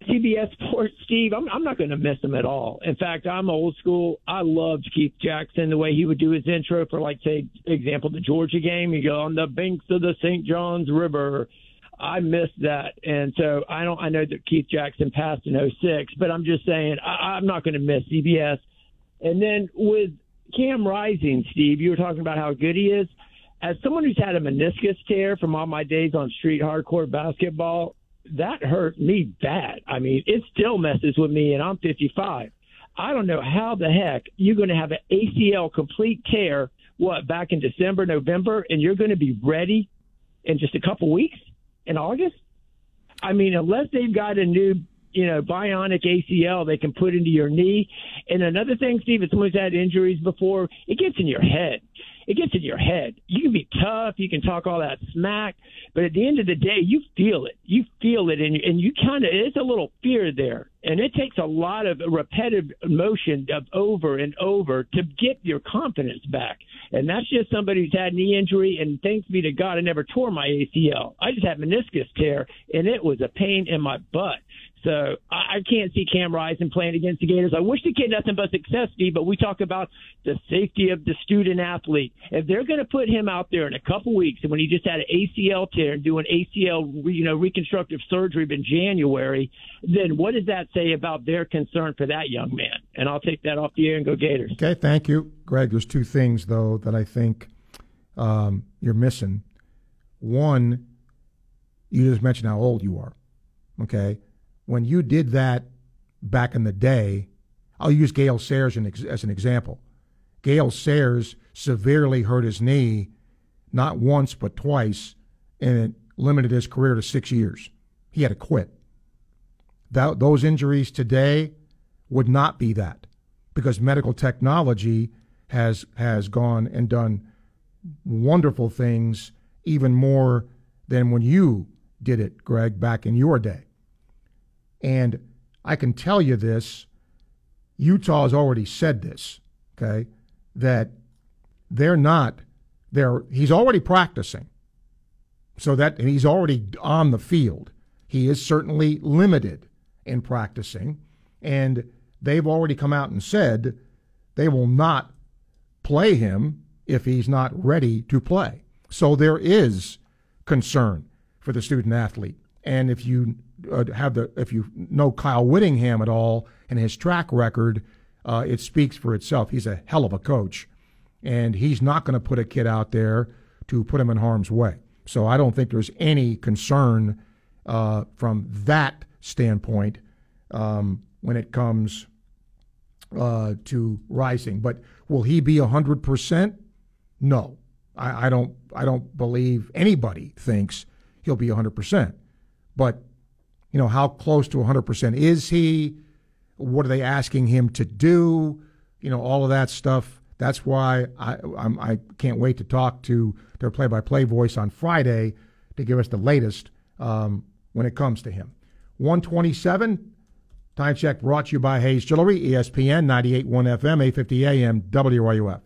CBS Sports, Steve, I'm, I'm not going to miss him at all. In fact, I'm old school. I loved Keith Jackson, the way he would do his intro for, like, say, example, the Georgia game. You go on the banks of the St. Johns River. I missed that, and so I don't. I know that Keith Jackson passed in 06, but I'm just saying I, I'm not going to miss CBS. And then with Cam Rising, Steve, you were talking about how good he is. As someone who's had a meniscus tear from all my days on street hardcore basketball, that hurt me bad. I mean, it still messes with me, and I'm 55. I don't know how the heck you're going to have an ACL complete tear, what, back in December, November, and you're going to be ready in just a couple weeks in August? I mean, unless they've got a new, you know, bionic ACL they can put into your knee. And another thing, Steve, if someone's had injuries before, it gets in your head. It gets in your head. You can be tough, you can talk all that smack, but at the end of the day, you feel it. You feel it, and, and you kind of, it's a little fear there. And it takes a lot of repetitive motion of over and over to get your confidence back. And that's just somebody who's had knee injury. And thanks be to God, I never tore my ACL. I just had meniscus tear, and it was a pain in my butt. So I, I can't see Cam Rising playing against the Gators. I wish the kid nothing but success, Steve, but we talk about the safety of the student athlete. If they're going to put him out there in a couple weeks, and when he just had an ACL tear and doing ACL, you know, reconstructive surgery in January, then what does that say about their concern for that young man? And I'll take that off the air and go Gators. Okay, thank you, Greg. There's two things though that I think um, you're missing. One, you just mentioned how old you are. Okay, when you did that back in the day, I'll use Gale Sayers as an example. Gale Sayers severely hurt his knee, not once but twice, and it limited his career to six years. He had to quit. That, those injuries today would not be that because medical technology has has gone and done wonderful things even more than when you did it, Greg, back in your day. And I can tell you this Utah has already said this, okay, that they're not, they're, he's already practicing. So that he's already on the field. He is certainly limited in practicing. And they've already come out and said they will not play him if he's not ready to play. So there is concern for the student athlete. And if you uh, have the if you know Kyle Whittingham at all and his track record, uh, it speaks for itself. He's a hell of a coach, and he's not going to put a kid out there to put him in harm's way. So I don't think there's any concern uh, from that standpoint um, when it comes uh, to Rising. But will he be hundred percent? No, I, I don't. I don't believe anybody thinks he'll be hundred percent. But you know, how close to 100% is he? What are they asking him to do? You know, all of that stuff. That's why I I'm, I can not wait to talk to their play-by-play voice on Friday to give us the latest um, when it comes to him. 127 time check brought to you by Hayes Jewelry, ESPN 98.1 FM, 850 AM, WRUF.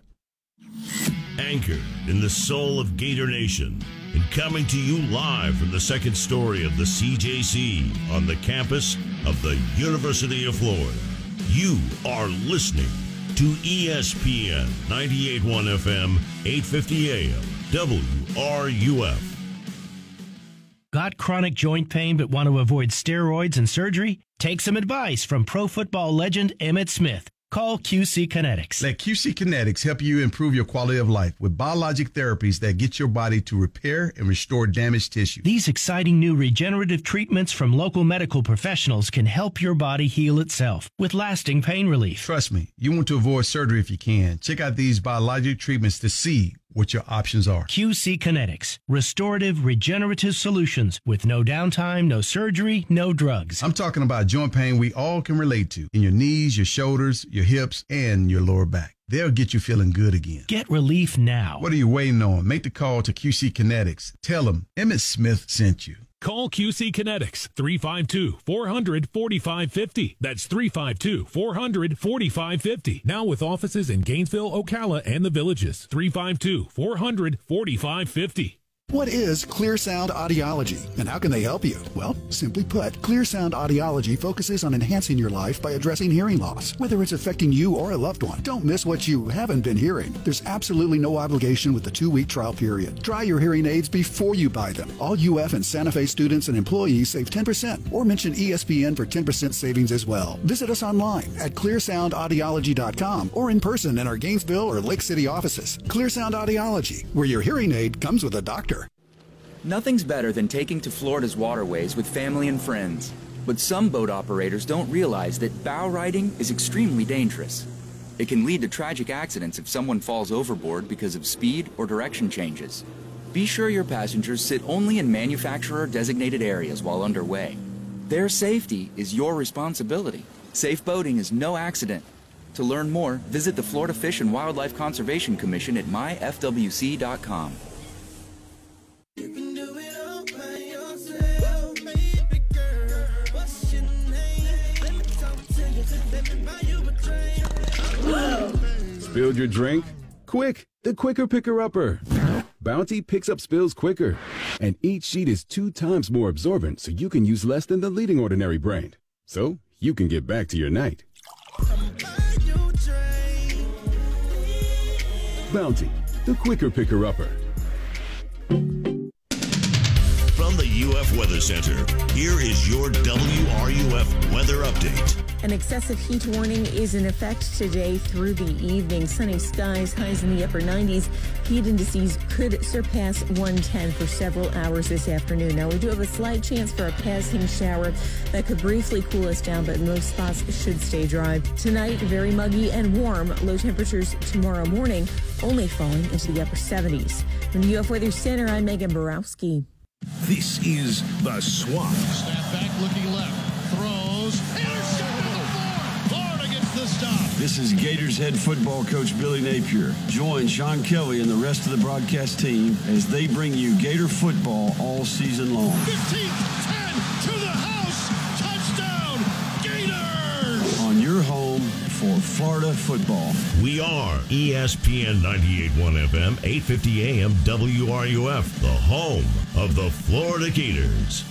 Anchored in the soul of Gator Nation and coming to you live from the second story of the CJC on the campus of the University of Florida. You are listening to ESPN 98.1 FM, 850 AM, WRUF. Got chronic joint pain but want to avoid steroids and surgery? Take some advice from pro football legend Emmitt Smith. Call QC Kinetics. Let QC Kinetics help you improve your quality of life with biologic therapies that get your body to repair and restore damaged tissue. These exciting new regenerative treatments from local medical professionals can help your body heal itself with lasting pain relief. Trust me, you want to avoid surgery if you can. Check out these biologic treatments to see what your options are. QC Kinetics, restorative regenerative solutions with no downtime, no surgery, no drugs. I'm talking about joint pain we all can relate to in your knees, your shoulders, your hips, and your lower back. They'll get you feeling good again. Get relief now. What are you waiting on? Make the call to QC Kinetics. Tell them Emmitt Smith sent you. Call QC Kinetics 352 400 4550. That's 352 400 4550. Now with offices in Gainesville, Ocala, and the villages. 352 400 4550. What is Clear Sound Audiology and how can they help you? Well, simply put, Clear Sound Audiology focuses on enhancing your life by addressing hearing loss, whether it's affecting you or a loved one. Don't miss what you haven't been hearing. There's absolutely no obligation with the two week trial period. Try your hearing aids before you buy them. All UF and Santa Fe students and employees save 10% or mention ESPN for 10% savings as well. Visit us online at clearsoundaudiology.com or in person in our Gainesville or Lake City offices. Clear Sound Audiology, where your hearing aid comes with a doctor. Nothing's better than taking to Florida's waterways with family and friends. But some boat operators don't realize that bow riding is extremely dangerous. It can lead to tragic accidents if someone falls overboard because of speed or direction changes. Be sure your passengers sit only in manufacturer designated areas while underway. Their safety is your responsibility. Safe boating is no accident. To learn more, visit the Florida Fish and Wildlife Conservation Commission at myfwc.com. Spilled your drink? Quick, the quicker picker upper. Bounty picks up spills quicker, and each sheet is two times more absorbent so you can use less than the leading ordinary brand. So you can get back to your night. Bounty, the quicker picker upper. Weather Center. Here is your WRUF weather update. An excessive heat warning is in effect today through the evening. Sunny skies, highs in the upper 90s. Heat indices could surpass 110 for several hours this afternoon. Now, we do have a slight chance for a passing shower that could briefly cool us down, but most spots should stay dry. Tonight, very muggy and warm. Low temperatures tomorrow morning, only falling into the upper 70s. From the UF Weather Center, I'm Megan Borowski. This is the swamp. Snap back, looking left, throws, intercepted at the four. Florida gets the stop. This is Gators head football coach Billy Napier. Join Sean Kelly and the rest of the broadcast team as they bring you Gator football all season long. 15, 10 to the for Florida football. We are ESPN 98.1 FM, 8:50 AM WRUF, the home of the Florida Gators.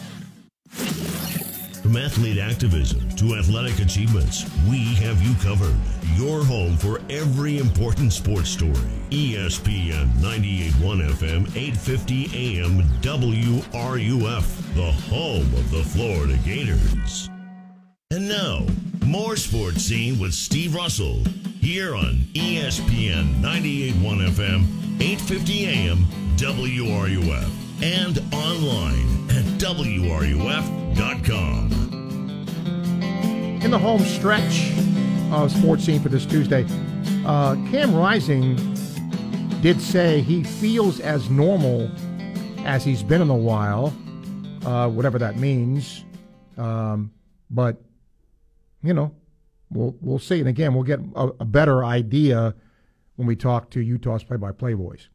From athlete activism to athletic achievements, we have you covered. Your home for every important sports story. ESPN 98.1 FM, 8:50 AM WRUF, the home of the Florida Gators. And now, more sports scene with Steve Russell here on ESPN 98.1 FM, 8:50 AM WRUF, and online at WRUF.com. In the home stretch of sports scene for this Tuesday, uh, Cam Rising did say he feels as normal as he's been in a while, uh, whatever that means. Um, but you know, we'll we'll see. And again, we'll get a, a better idea when we talk to Utah's play-by-play voice.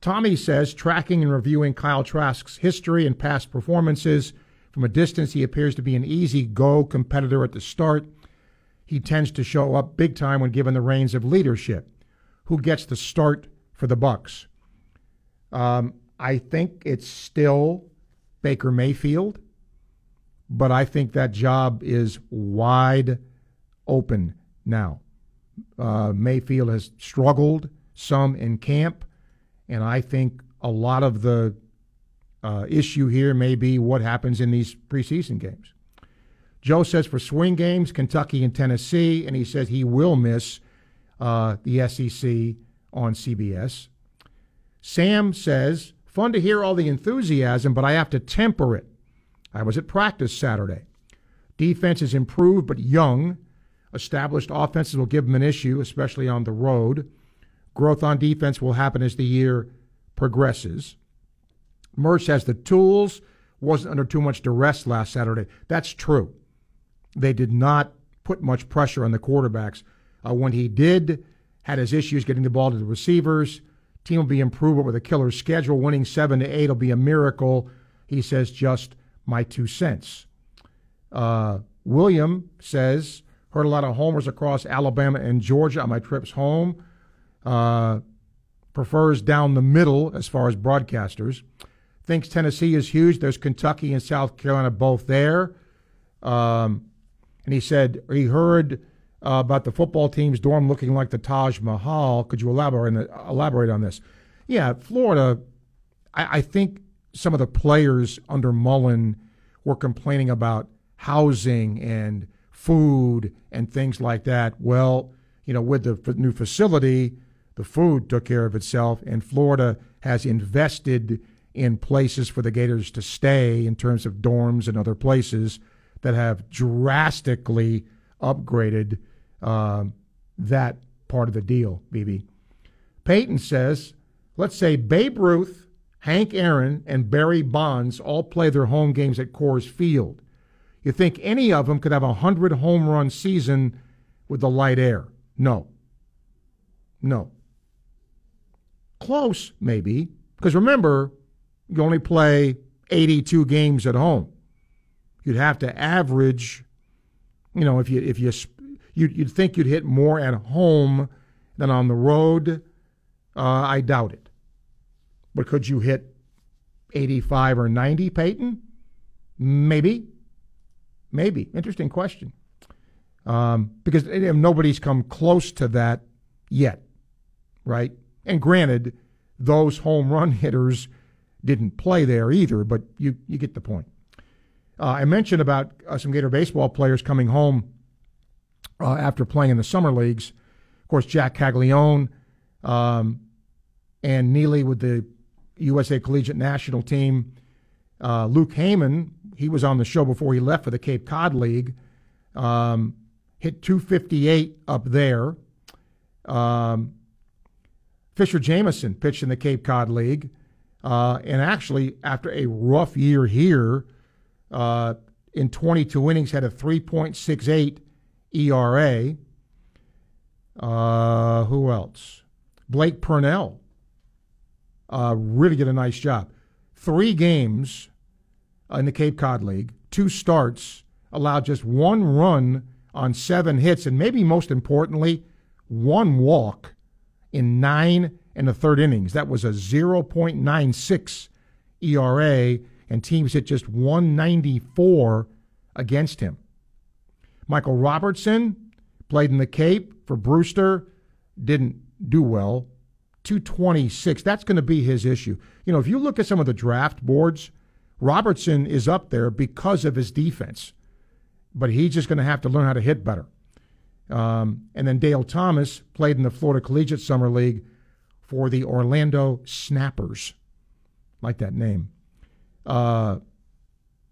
Tommy says, tracking and reviewing Kyle Trask's history and past performances from a distance, he appears to be an easy go competitor at the start. He tends to show up big time when given the reins of leadership. Who gets the start for the Bucs? Um, I think it's still Baker Mayfield, but I think that job is wide open now. Uh, Mayfield has struggled some in camp, and I think a lot of the uh, issue here may be what happens in these preseason games. Joe says for swing games, Kentucky and Tennessee, and he says he will miss uh, the SEC on CBS. Sam says, fun to hear all the enthusiasm, but I have to temper it. I was at practice Saturday. Defense is improved but young. Established offenses will give them an issue, especially on the road. Growth on defense will happen as the year progresses. Mertz has the tools, wasn't under too much duress last Saturday. That's true. They did not put much pressure on the quarterbacks. Uh, when he did, had his issues getting the ball to the receivers. Team will be improved with a killer schedule. Winning seven to eight will be a miracle. He says just my two cents. Uh, William says heard a lot of homers across Alabama and Georgia on my trips home. Uh, prefers down the middle as far as broadcasters. Thinks Tennessee is huge. There's Kentucky and South Carolina both there. Um, and he said he heard uh, about the football team's dorm looking like the Taj Mahal. Could you elaborate on, elaborate on this? Yeah, Florida. I, I think some of the players under Mullen were complaining about housing and food and things like that. Well, you know, with the new facility, the food took care of itself, and Florida has invested in places for the Gators to stay in terms of dorms and other places that have drastically upgraded um, that part of the deal, BB. Peyton says, let's say Babe Ruth, Hank Aaron, and Barry Bonds all play their home games at Coors Field. You think any of them could have a 100 home run season with the light air? No. No. Close, maybe. Because remember, you only play 82 games at home. You'd have to average, you know, if you if you you'd, you'd think you'd hit more at home than on the road. Uh, I doubt it. But could you hit 85 or 90, Peyton? Maybe. Maybe. Interesting question. Um, because nobody's come close to that yet, right? And granted, those home run hitters didn't play there either, but you, you get the point. Uh, I mentioned about uh, some Gator baseball players coming home uh, after playing in the summer leagues. Of course, Jack Caglianone um, and Neely with the USA Collegiate National Team. Uh, Luke Heyman, he was on the show before he left for the Cape Cod League. Um, hit 258 up there. Um, Fisher Jameson pitched in the Cape Cod League. Uh, and actually, after a rough year here, uh, in 22 innings, had a 3.68 ERA. Uh, who else? Blake Purnell uh, really did a nice job. Three games in the Cape Cod League, two starts, allowed just one run on seven hits, and maybe most importantly, one walk in nine and a third innings. That was a 0.96 ERA, and teams hit just 194 against him. Michael Robertson played in the Cape for Brewster, didn't do well. 226. That's going to be his issue. You know, if you look at some of the draft boards, Robertson is up there because of his defense, but he's just going to have to learn how to hit better. Um, and then Dale Thomas played in the Florida Collegiate Summer League for the Orlando Snappers. Like that name. Uh,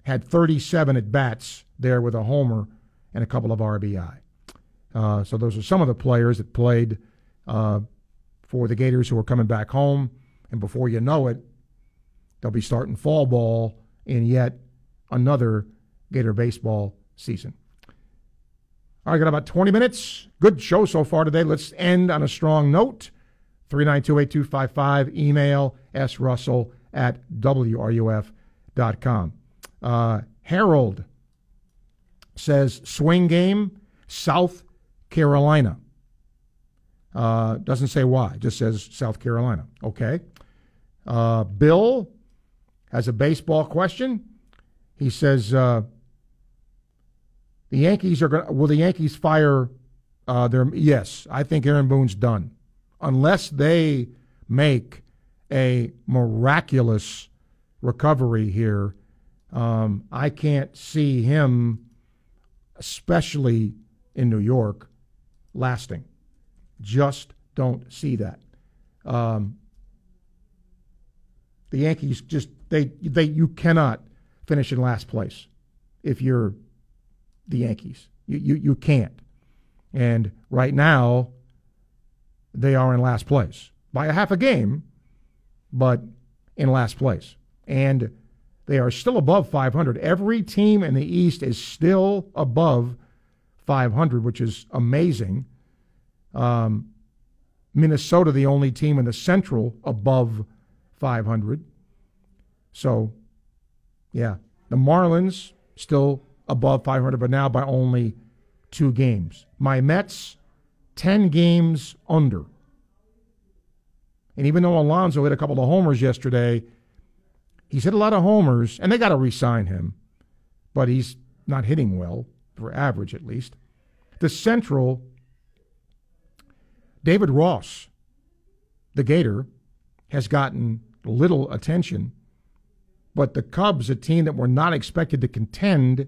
had 37 at bats there with a homer and a couple of RBI. Uh, so those are some of the players that played uh, for the Gators who are coming back home. And before you know it, they'll be starting fall ball in yet another Gator baseball season. All right, got about 20 minutes. Good show so far today. Let's end on a strong note. 392 8255, email srussell at wruf.com. Uh, Harold says swing game, South Carolina. Uh, doesn't say why, just says South Carolina. Okay. Uh, Bill has a baseball question. He says uh, the Yankees are to Will the Yankees fire uh, their? Yes, I think Aaron Boone's done, unless they make a miraculous recovery here. Um, I can't see him, especially in New York, lasting. Just don't see that. Um, the Yankees just they they you cannot finish in last place if you're the Yankees. You you, you can't. And right now they are in last place by a half a game, but in last place. And they are still above 500. Every team in the East is still above 500, which is amazing. Um, Minnesota, the only team in the Central above 500. So, yeah, the Marlins still above 500, but now by only two games. My Mets, 10 games under. And even though Alonso hit a couple of homers yesterday, he's hit a lot of homers, and they got to re sign him, but he's not hitting well, for average at least. The Central, David Ross, the Gator, has gotten little attention, but the Cubs, a team that were not expected to contend,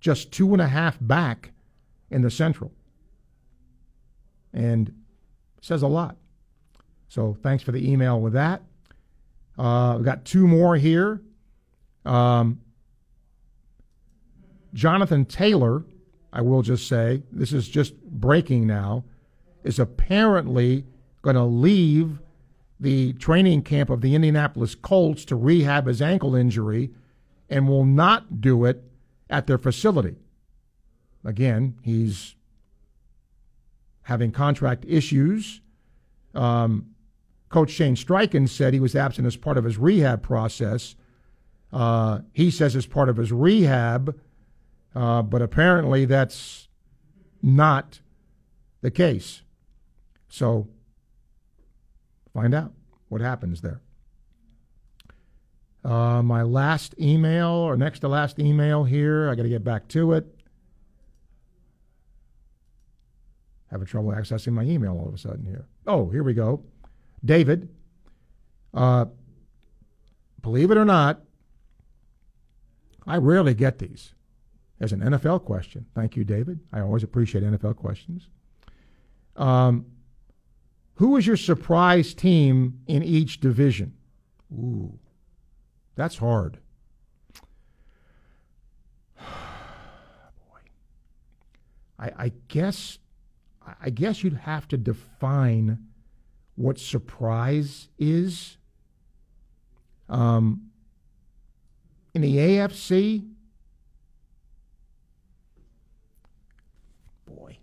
just two and a half back in the Central. And says a lot. So thanks for the email with that. Uh, we've got two more here. Um, Jonathan Taylor, I will just say, this is just breaking now, is apparently going to leave the training camp of the Indianapolis Colts to rehab his ankle injury and will not do it at their facility. Again, he's having contract issues. Um, Coach Shane Steichen said he was absent as part of his rehab process. Uh, he says it's part of his rehab, uh, but apparently that's not the case. So find out what happens there. Uh, my last email, or next to last email here, I got to get back to it. Having trouble accessing my email all of a sudden here. Oh, here we go. David, uh, believe it or not, I rarely get these as an NFL question. Thank you, David. I always appreciate NFL questions. Um, who is your surprise team in each division? Ooh, that's hard. Boy, I, I guess I guess you'd have to define what surprise is. Um, in the AFC, boy,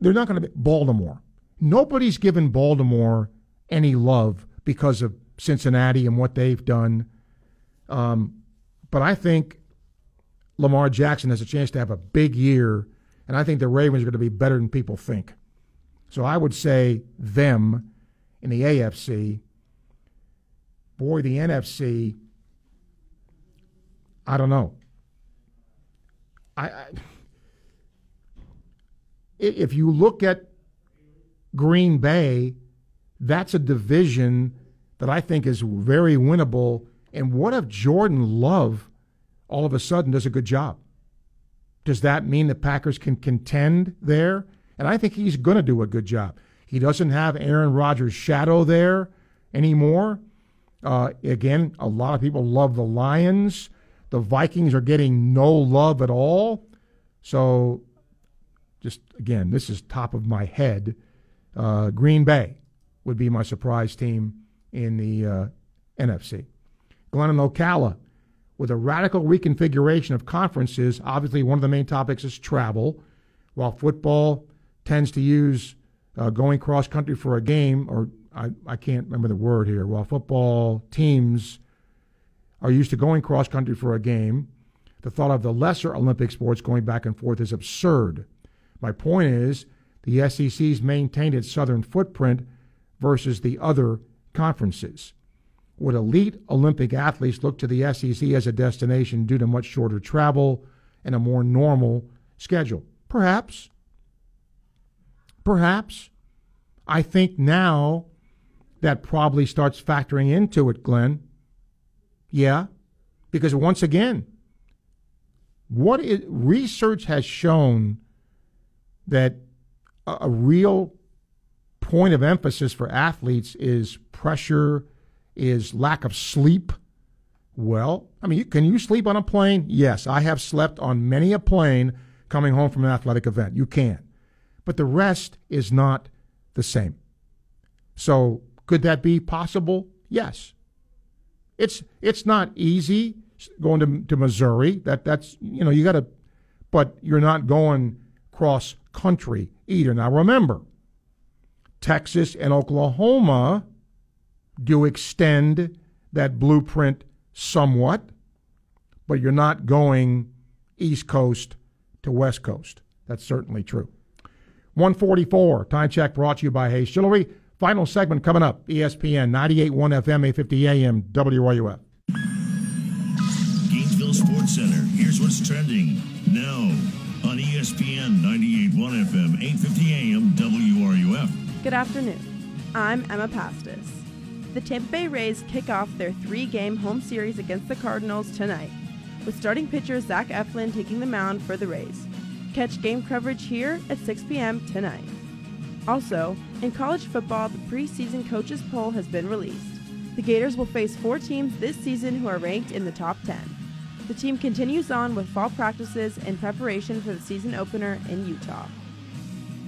they're not going to be Baltimore. Nobody's given Baltimore any love because of Cincinnati and what they've done. Um, but I think Lamar Jackson has a chance to have a big year, and I think the Ravens are going to be better than people think. So I would say them in the AFC. Boy, the NFC, I don't know. I, I if you look at Green Bay, that's a division that I think is very winnable. And what if Jordan Love all of a sudden does a good job? Does that mean the Packers can contend there? And I think he's going to do a good job. He doesn't have Aaron Rodgers' shadow there anymore. Uh, again, a lot of people love the Lions. The Vikings are getting no love at all. So, just again, this is top of my head. Uh, Green Bay would be my surprise team in the uh, NFC. And Ocala, with a radical reconfiguration of conferences, obviously one of the main topics is travel. While football tends to use uh, going cross country for a game, or I, I can't remember the word here, while football teams are used to going cross country for a game, the thought of the lesser Olympic sports going back and forth is absurd. My point is the SEC's maintained its southern footprint versus the other conferences. Would elite Olympic athletes look to the SEC as a destination due to much shorter travel and a more normal schedule? Perhaps. Perhaps. I think now that probably starts factoring into it, Glenn. Yeah, because once again, what is, research has shown that a, real point of emphasis for athletes is pressure, is lack of sleep. Well, I mean, can you sleep on a plane? Yes, I have slept on many a plane coming home from an athletic event. You can but the rest is not the same. So, could that be possible? Yes. It's it's not easy going to to Missouri. That that's you know you got to, but you're not going cross country either. Now remember, Texas and Oklahoma do extend that blueprint somewhat, but you're not going East Coast to West Coast. That's certainly true. 144. Time check brought to you by Hayes Jewelry. Final segment coming up. ESPN 98.1 FM, 850 AM, WRUF. Gainesville Sports Center. Here's what's trending now 98.1 FM, 850 AM, WRUF. Good afternoon. I'm Emma Pastis. The Tampa Bay Rays kick off their three game home series against the Cardinals tonight, with starting pitcher Zach Eflin taking the mound for the Rays. Catch game coverage here at 6 p.m. tonight. Also, in college football, the preseason coaches poll has been released. The Gators will face four teams this season who are ranked in the top 10. The team continues on with fall practices in preparation for the season opener in Utah.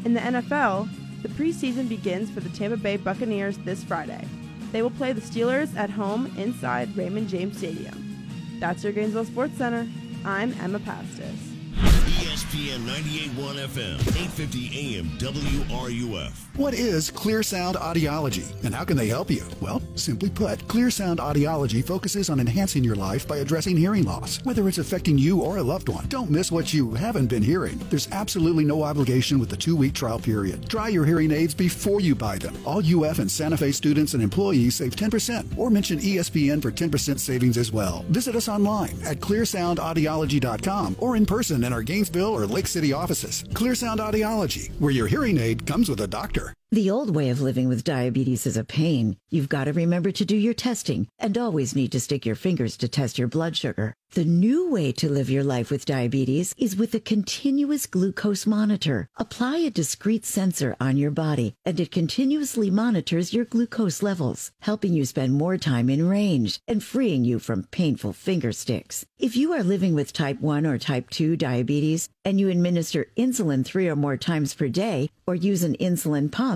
In the NFL, the preseason begins for the Tampa Bay Buccaneers this Friday. They will play the Steelers at home inside Raymond James Stadium. That's your Gainesville Sports Center. I'm Emma Pastis. ESPN 98.1 FM, 850 AM, WRUF. What is Clear Sound Audiology and how can they help you? Well, simply put, Clear Sound Audiology focuses on enhancing your life by addressing hearing loss, whether it's affecting you or a loved one. Don't miss what you haven't been hearing. There's absolutely no obligation with the two week trial period. Try your hearing aids before you buy them. All UF and Santa Fe students and employees save 10% or mention ESPN for 10% savings as well. Visit us online at clearsoundaudiology.com or in person in our Gainesville or Lake City offices. Clear Sound Audiology, where your hearing aid comes with a doctor. The old way of living with diabetes is a pain. You've got to remember to do your testing and always need to stick your fingers to test your blood sugar. The new way to live your life with diabetes is with a continuous glucose monitor. Apply a discrete sensor on your body and it continuously monitors your glucose levels, helping you spend more time in range and freeing you from painful finger sticks. If you are living with type 1 or type 2 diabetes and you administer insulin three or more times per day or use an insulin pump,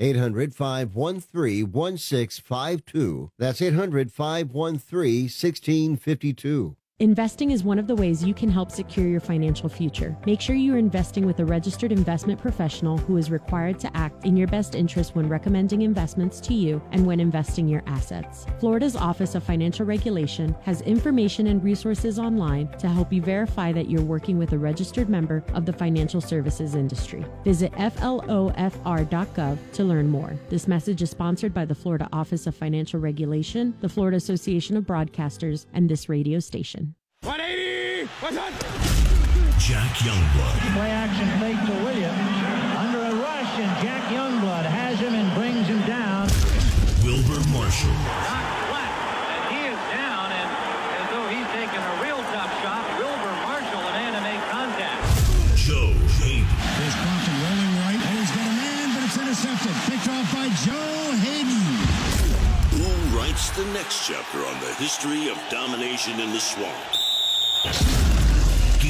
800 513 1652. That's 800 513 1652. Investing is one of the ways you can help secure your financial future. Make sure you are investing with a registered investment professional who is required to act in your best interest when recommending investments to you and when investing your assets. Florida's Office of Financial Regulation has information and resources online to help you verify that you're working with a registered member of the financial services industry. Visit flofr.gov to learn more. This message is sponsored by the Florida Office of Financial Regulation, the Florida Association of Broadcasters, and this radio station. 180! What's on? Jack Youngblood. Play action fake to Williams. Under a rush, and Jack Youngblood has him and brings him down. Wilbur Marshall. And he is down, and as though he's taking a real tough shot, Wilbur Marshall and man to make contact. Joe Hayden. There's Compton rolling right, and he's got a man, but it's intercepted. Picked off by Joe Hayden. Who writes the next chapter on the history of domination in the swamp?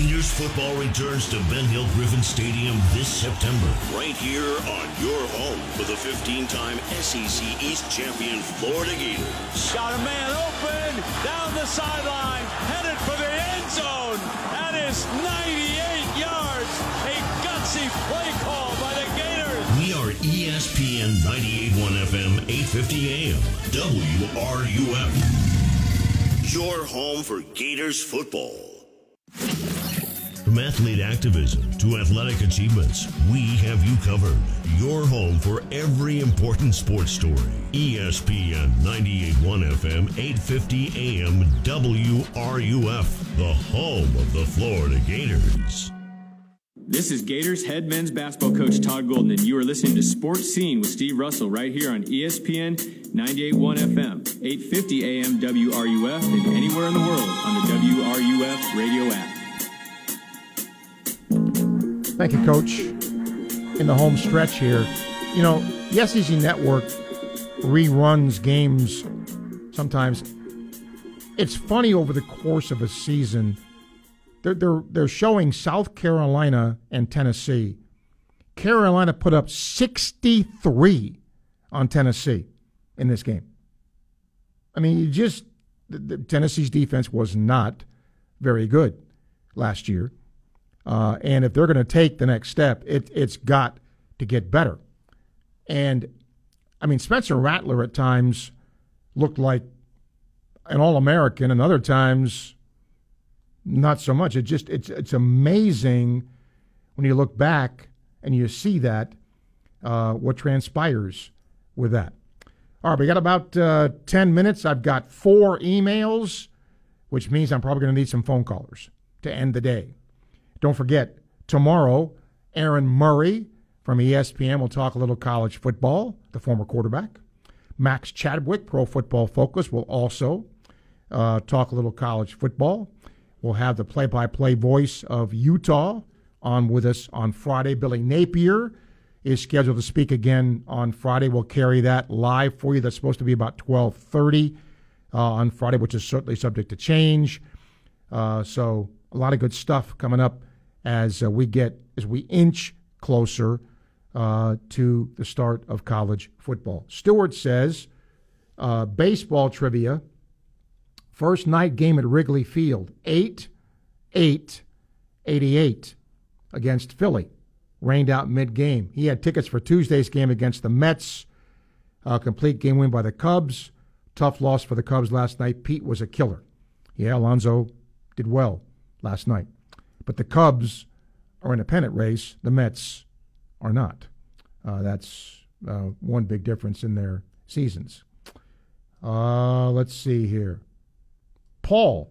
Gators football returns to Ben Hill Griffin Stadium this September, right here on your home for the 15-time SEC East champion Florida Gators. Got a man open, down the sideline, headed for the end zone. That is 98 yards. A gutsy play call by the Gators. We are ESPN 98.1 FM, 850 AM, WRUF. Your home for Gators football. From athlete activism to athletic achievements, we have you covered. Your home for every important sports story. ESPN 98.1 FM, 850 AM, WRUF, the home of the Florida Gators. This is Gators head men's basketball coach Todd Golden, and you are listening to Sports Scene with Steve Russell right here on ESPN 98.1 FM, 850 AM WRUF, and anywhere in the world on the WRUF radio app. Thank you, Coach. In the home stretch here, you know, the SEC Network reruns games sometimes. It's funny over the course of a season. They're, they're, they're showing South Carolina and Tennessee. Carolina put up 63 on Tennessee in this game. I mean, you just, the, the Tennessee's defense was not very good last year. Uh, and if they're going to take the next step, it, it's got to get better. And I mean, Spencer Rattler at times looked like an All American, and other times not so much. It just it's it's amazing when you look back and you see that uh, what transpires with that. All right, we got about uh, ten minutes. I've got four emails, which means I'm probably going to need some phone callers to end the day. Don't forget, tomorrow, Aaron Murray from ESPN will talk a little college football, the former quarterback. Max Chadwick, Pro Football Focus, will also uh, talk a little college football. We'll have the play by play voice of Utah on with us on Friday. Billy Napier is scheduled to speak again on Friday. We'll carry that live for you. That's supposed to be about 1230 uh, on Friday, which is certainly subject to change. Uh, so a lot of good stuff coming up as uh, we get as we inch closer uh, to the start of college football. Stewart says uh, baseball trivia. First night game at Wrigley Field, 8 8 88 against Philly. Rained out mid game. He had tickets for Tuesday's game against the Mets. A complete game win by the Cubs. Tough loss for the Cubs last night. Pete was a killer. Yeah, Alonso did well last night. But the Cubs are in a pennant race. The Mets are not. Uh, that's uh, one big difference in their seasons. Uh, let's see here. Paul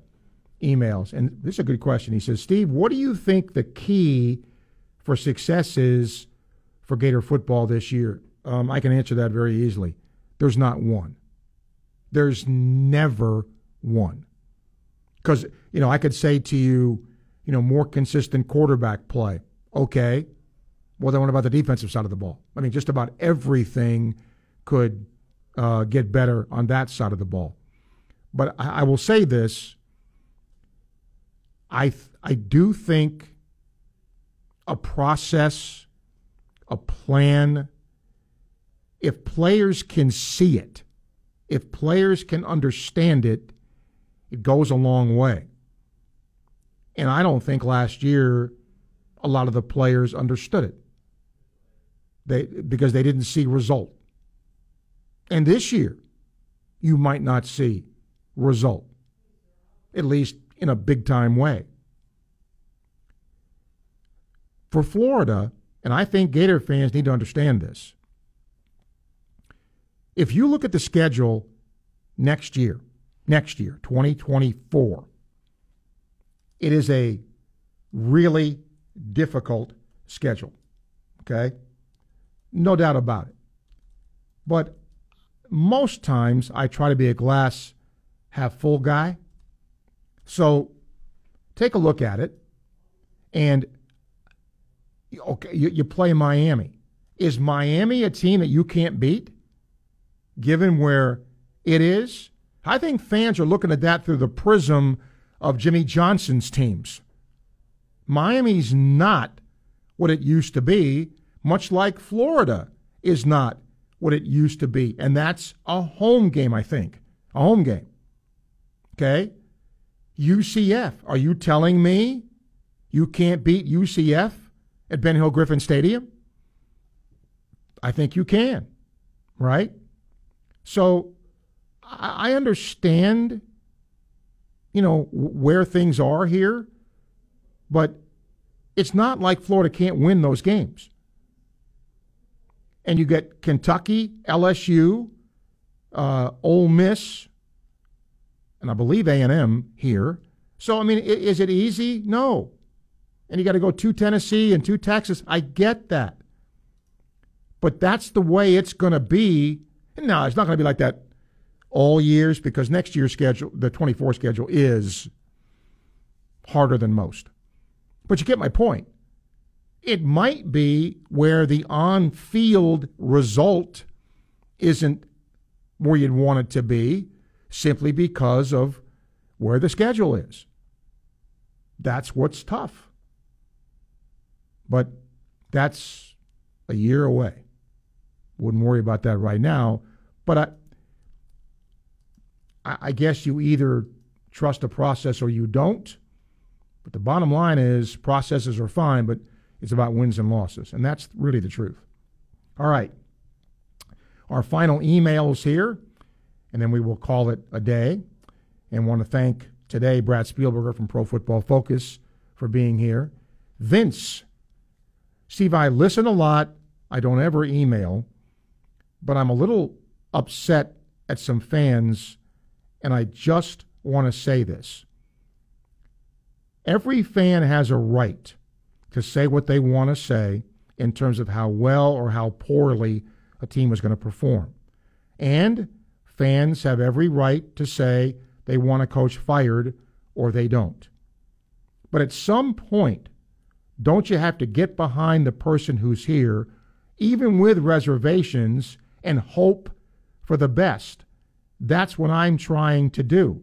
emails, and this is a good question. He says, Steve, what do you think the key for success is for Gator football this year? Um, I can answer that very easily. There's not one. There's never one. Because, you know, I could say to you, you know, more consistent quarterback play. Okay. Well, then what about the defensive side of the ball? I mean, just about everything could uh, get better on that side of the ball. But I, I will say this I, th- I do think a process, a plan, if players can see it, if players can understand it, it goes a long way. And I don't think last year a lot of the players understood it. They because they didn't see result. And this year, you might not see result, at least in a big time way. For Florida, and I think Gator fans need to understand this. If you look at the schedule next year, next year, 2024, it is a really difficult schedule. Okay? No doubt about it. But most times I try to be a glass half full guy. So take a look at it and okay, you, you play Miami. Is Miami a team that you can't beat given where it is? I think fans are looking at that through the prism of Jimmy Johnson's teams. Miami's not what it used to be, much like Florida is not what it used to be. And that's a home game, I think. A home game. Okay? UCF. Are you telling me you can't beat UCF at Ben Hill Griffin Stadium? I think you can, right? So I understand, you know, where things are here, but it's not like Florida can't win those games and you get Kentucky, LSU, uh, Ole Miss, and I believe A and M here. So I mean, is it easy? No. And you got to go to Tennessee and to Texas. I get that, but that's the way it's going to be. No, it's not going to be like that all years because next year's schedule, the 24 schedule, is harder than most. But you get my point. It might be where the on field result isn't where you'd want it to be simply because of where the schedule is. That's what's tough. But that's a year away. Wouldn't worry about that right now. But I, I guess you either trust the process or you don't. But the bottom line is processes are fine, but it's about wins and losses. And that's really the truth. All right. Our final emails here, and then we will call it a day. And want to thank today Brad Spielberger from Pro Football Focus for being here. Vince, Steve, I listen a lot. I don't ever email, but I'm a little upset at some fans, and I just want to say this. Every fan has a right to say what they want to say in terms of how well or how poorly a team is going to perform. And fans have every right to say they want a coach fired or they don't. But at some point, don't you have to get behind the person who's here, even with reservations, and hope for the best? That's what I'm trying to do.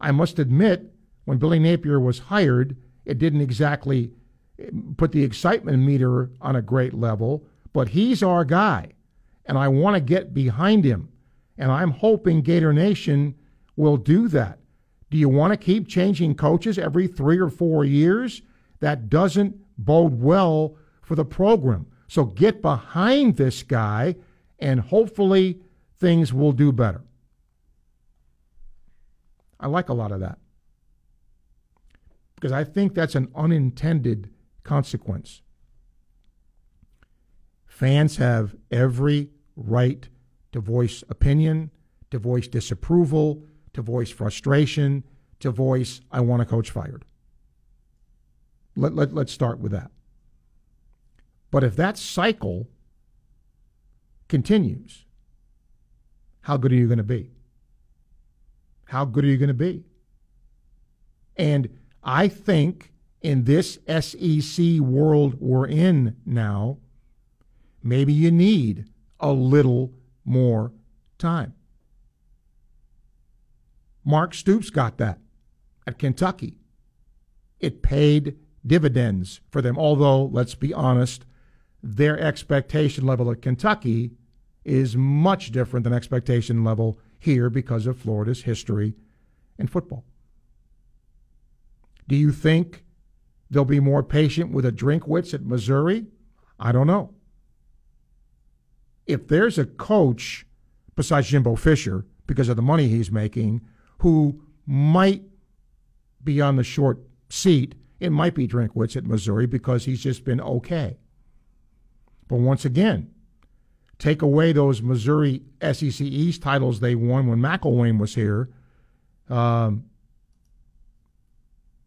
I must admit, when Billy Napier was hired, it didn't exactly eh, put the excitement meter on a great level, but he's our guy, and I want to get behind him. And I'm hoping Gator Nation will do that. Do you want to keep changing coaches every three or four years? That doesn't bode well for the program. So get behind this guy, and hopefully things will do better. I like a lot of that. because I think that's an unintended consequence. Fans have every right to voice opinion, to voice disapproval, to voice frustration, to voice, I want a coach fired. Let, let, let's start with that. But if that cycle continues, how good are you going to be? How good are you going to be? And I think in this SEC world we're in now, maybe you need a little more time. Mark Stoops got that at Kentucky. It paid dividends for them, although, let's be honest, their expectation level at Kentucky is much different than expectation level here because of Florida's history in football. Do you think they'll be more patient with a drink Drinkwitz at Missouri? I don't know. If there's a coach besides Jimbo Fisher, because of the money he's making, who might be on the short seat, it might be Drinkwitz at Missouri because he's just been okay. But once again, take away those Missouri SEC East titles they won when McElwain was here. Um,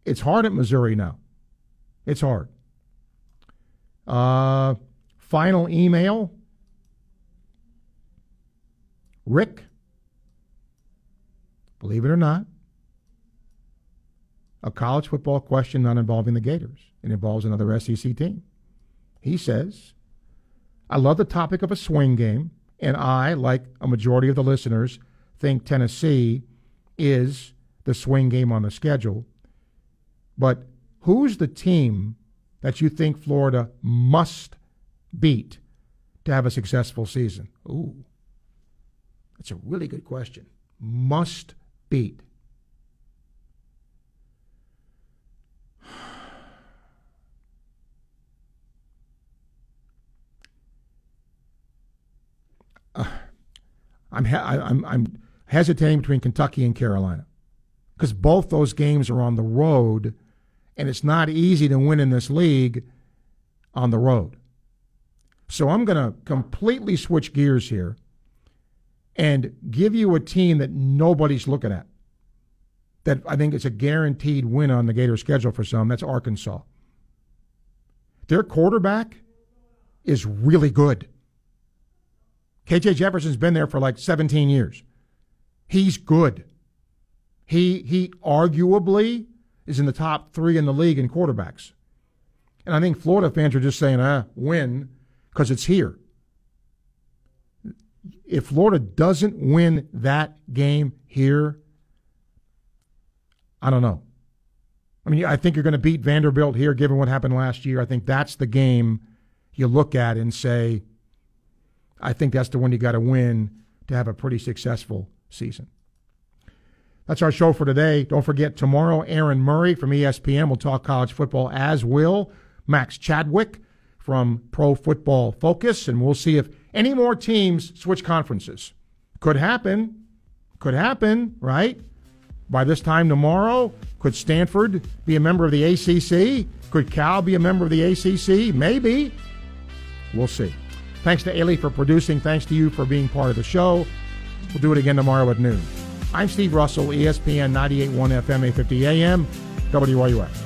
it's hard at Missouri now. It's hard. Uh, final email. Rick, believe it or not, a college football question not involving the Gators. It involves another SEC team. He says, I love the topic of a swing game, and I, like a majority of the listeners, think Tennessee is the swing game on the schedule. But who's the team that you think Florida must beat to have a successful season? Ooh, that's a really good question. Must beat. Uh, I'm, I'm, I'm hesitating between Kentucky and Carolina because both those games are on the road, and it's not easy to win in this league on the road. So I'm going to completely switch gears here and give you a team that nobody's looking at. That I think is a guaranteed win on the Gator schedule for some. That's Arkansas. Their quarterback is really good. KJ Jefferson's been there for like 17 years. He's good. He he arguably is in the top three in the league in quarterbacks. And I think Florida fans are just saying, ah, win, because it's here. If Florida doesn't win that game here, I don't know. I mean, I think you're going to beat Vanderbilt here, given what happened last year. I think that's the game you look at and say, I think that's the one you got to win to have a pretty successful season. That's our show for today. Don't forget, tomorrow, Aaron Murray from ESPN will talk college football, as will Max Chadwick from Pro Football Focus, and we'll see if any more teams switch conferences. Could happen. Could happen, right? By this time tomorrow, could Stanford be a member of the ACC? Could Cal be a member of the ACC? Maybe. We'll see. Thanks to Ailey for producing. Thanks to you for being part of the show. We'll do it again tomorrow at noon. I'm Steve Russell, ESPN 98.1 FM, 850 AM, WRUF.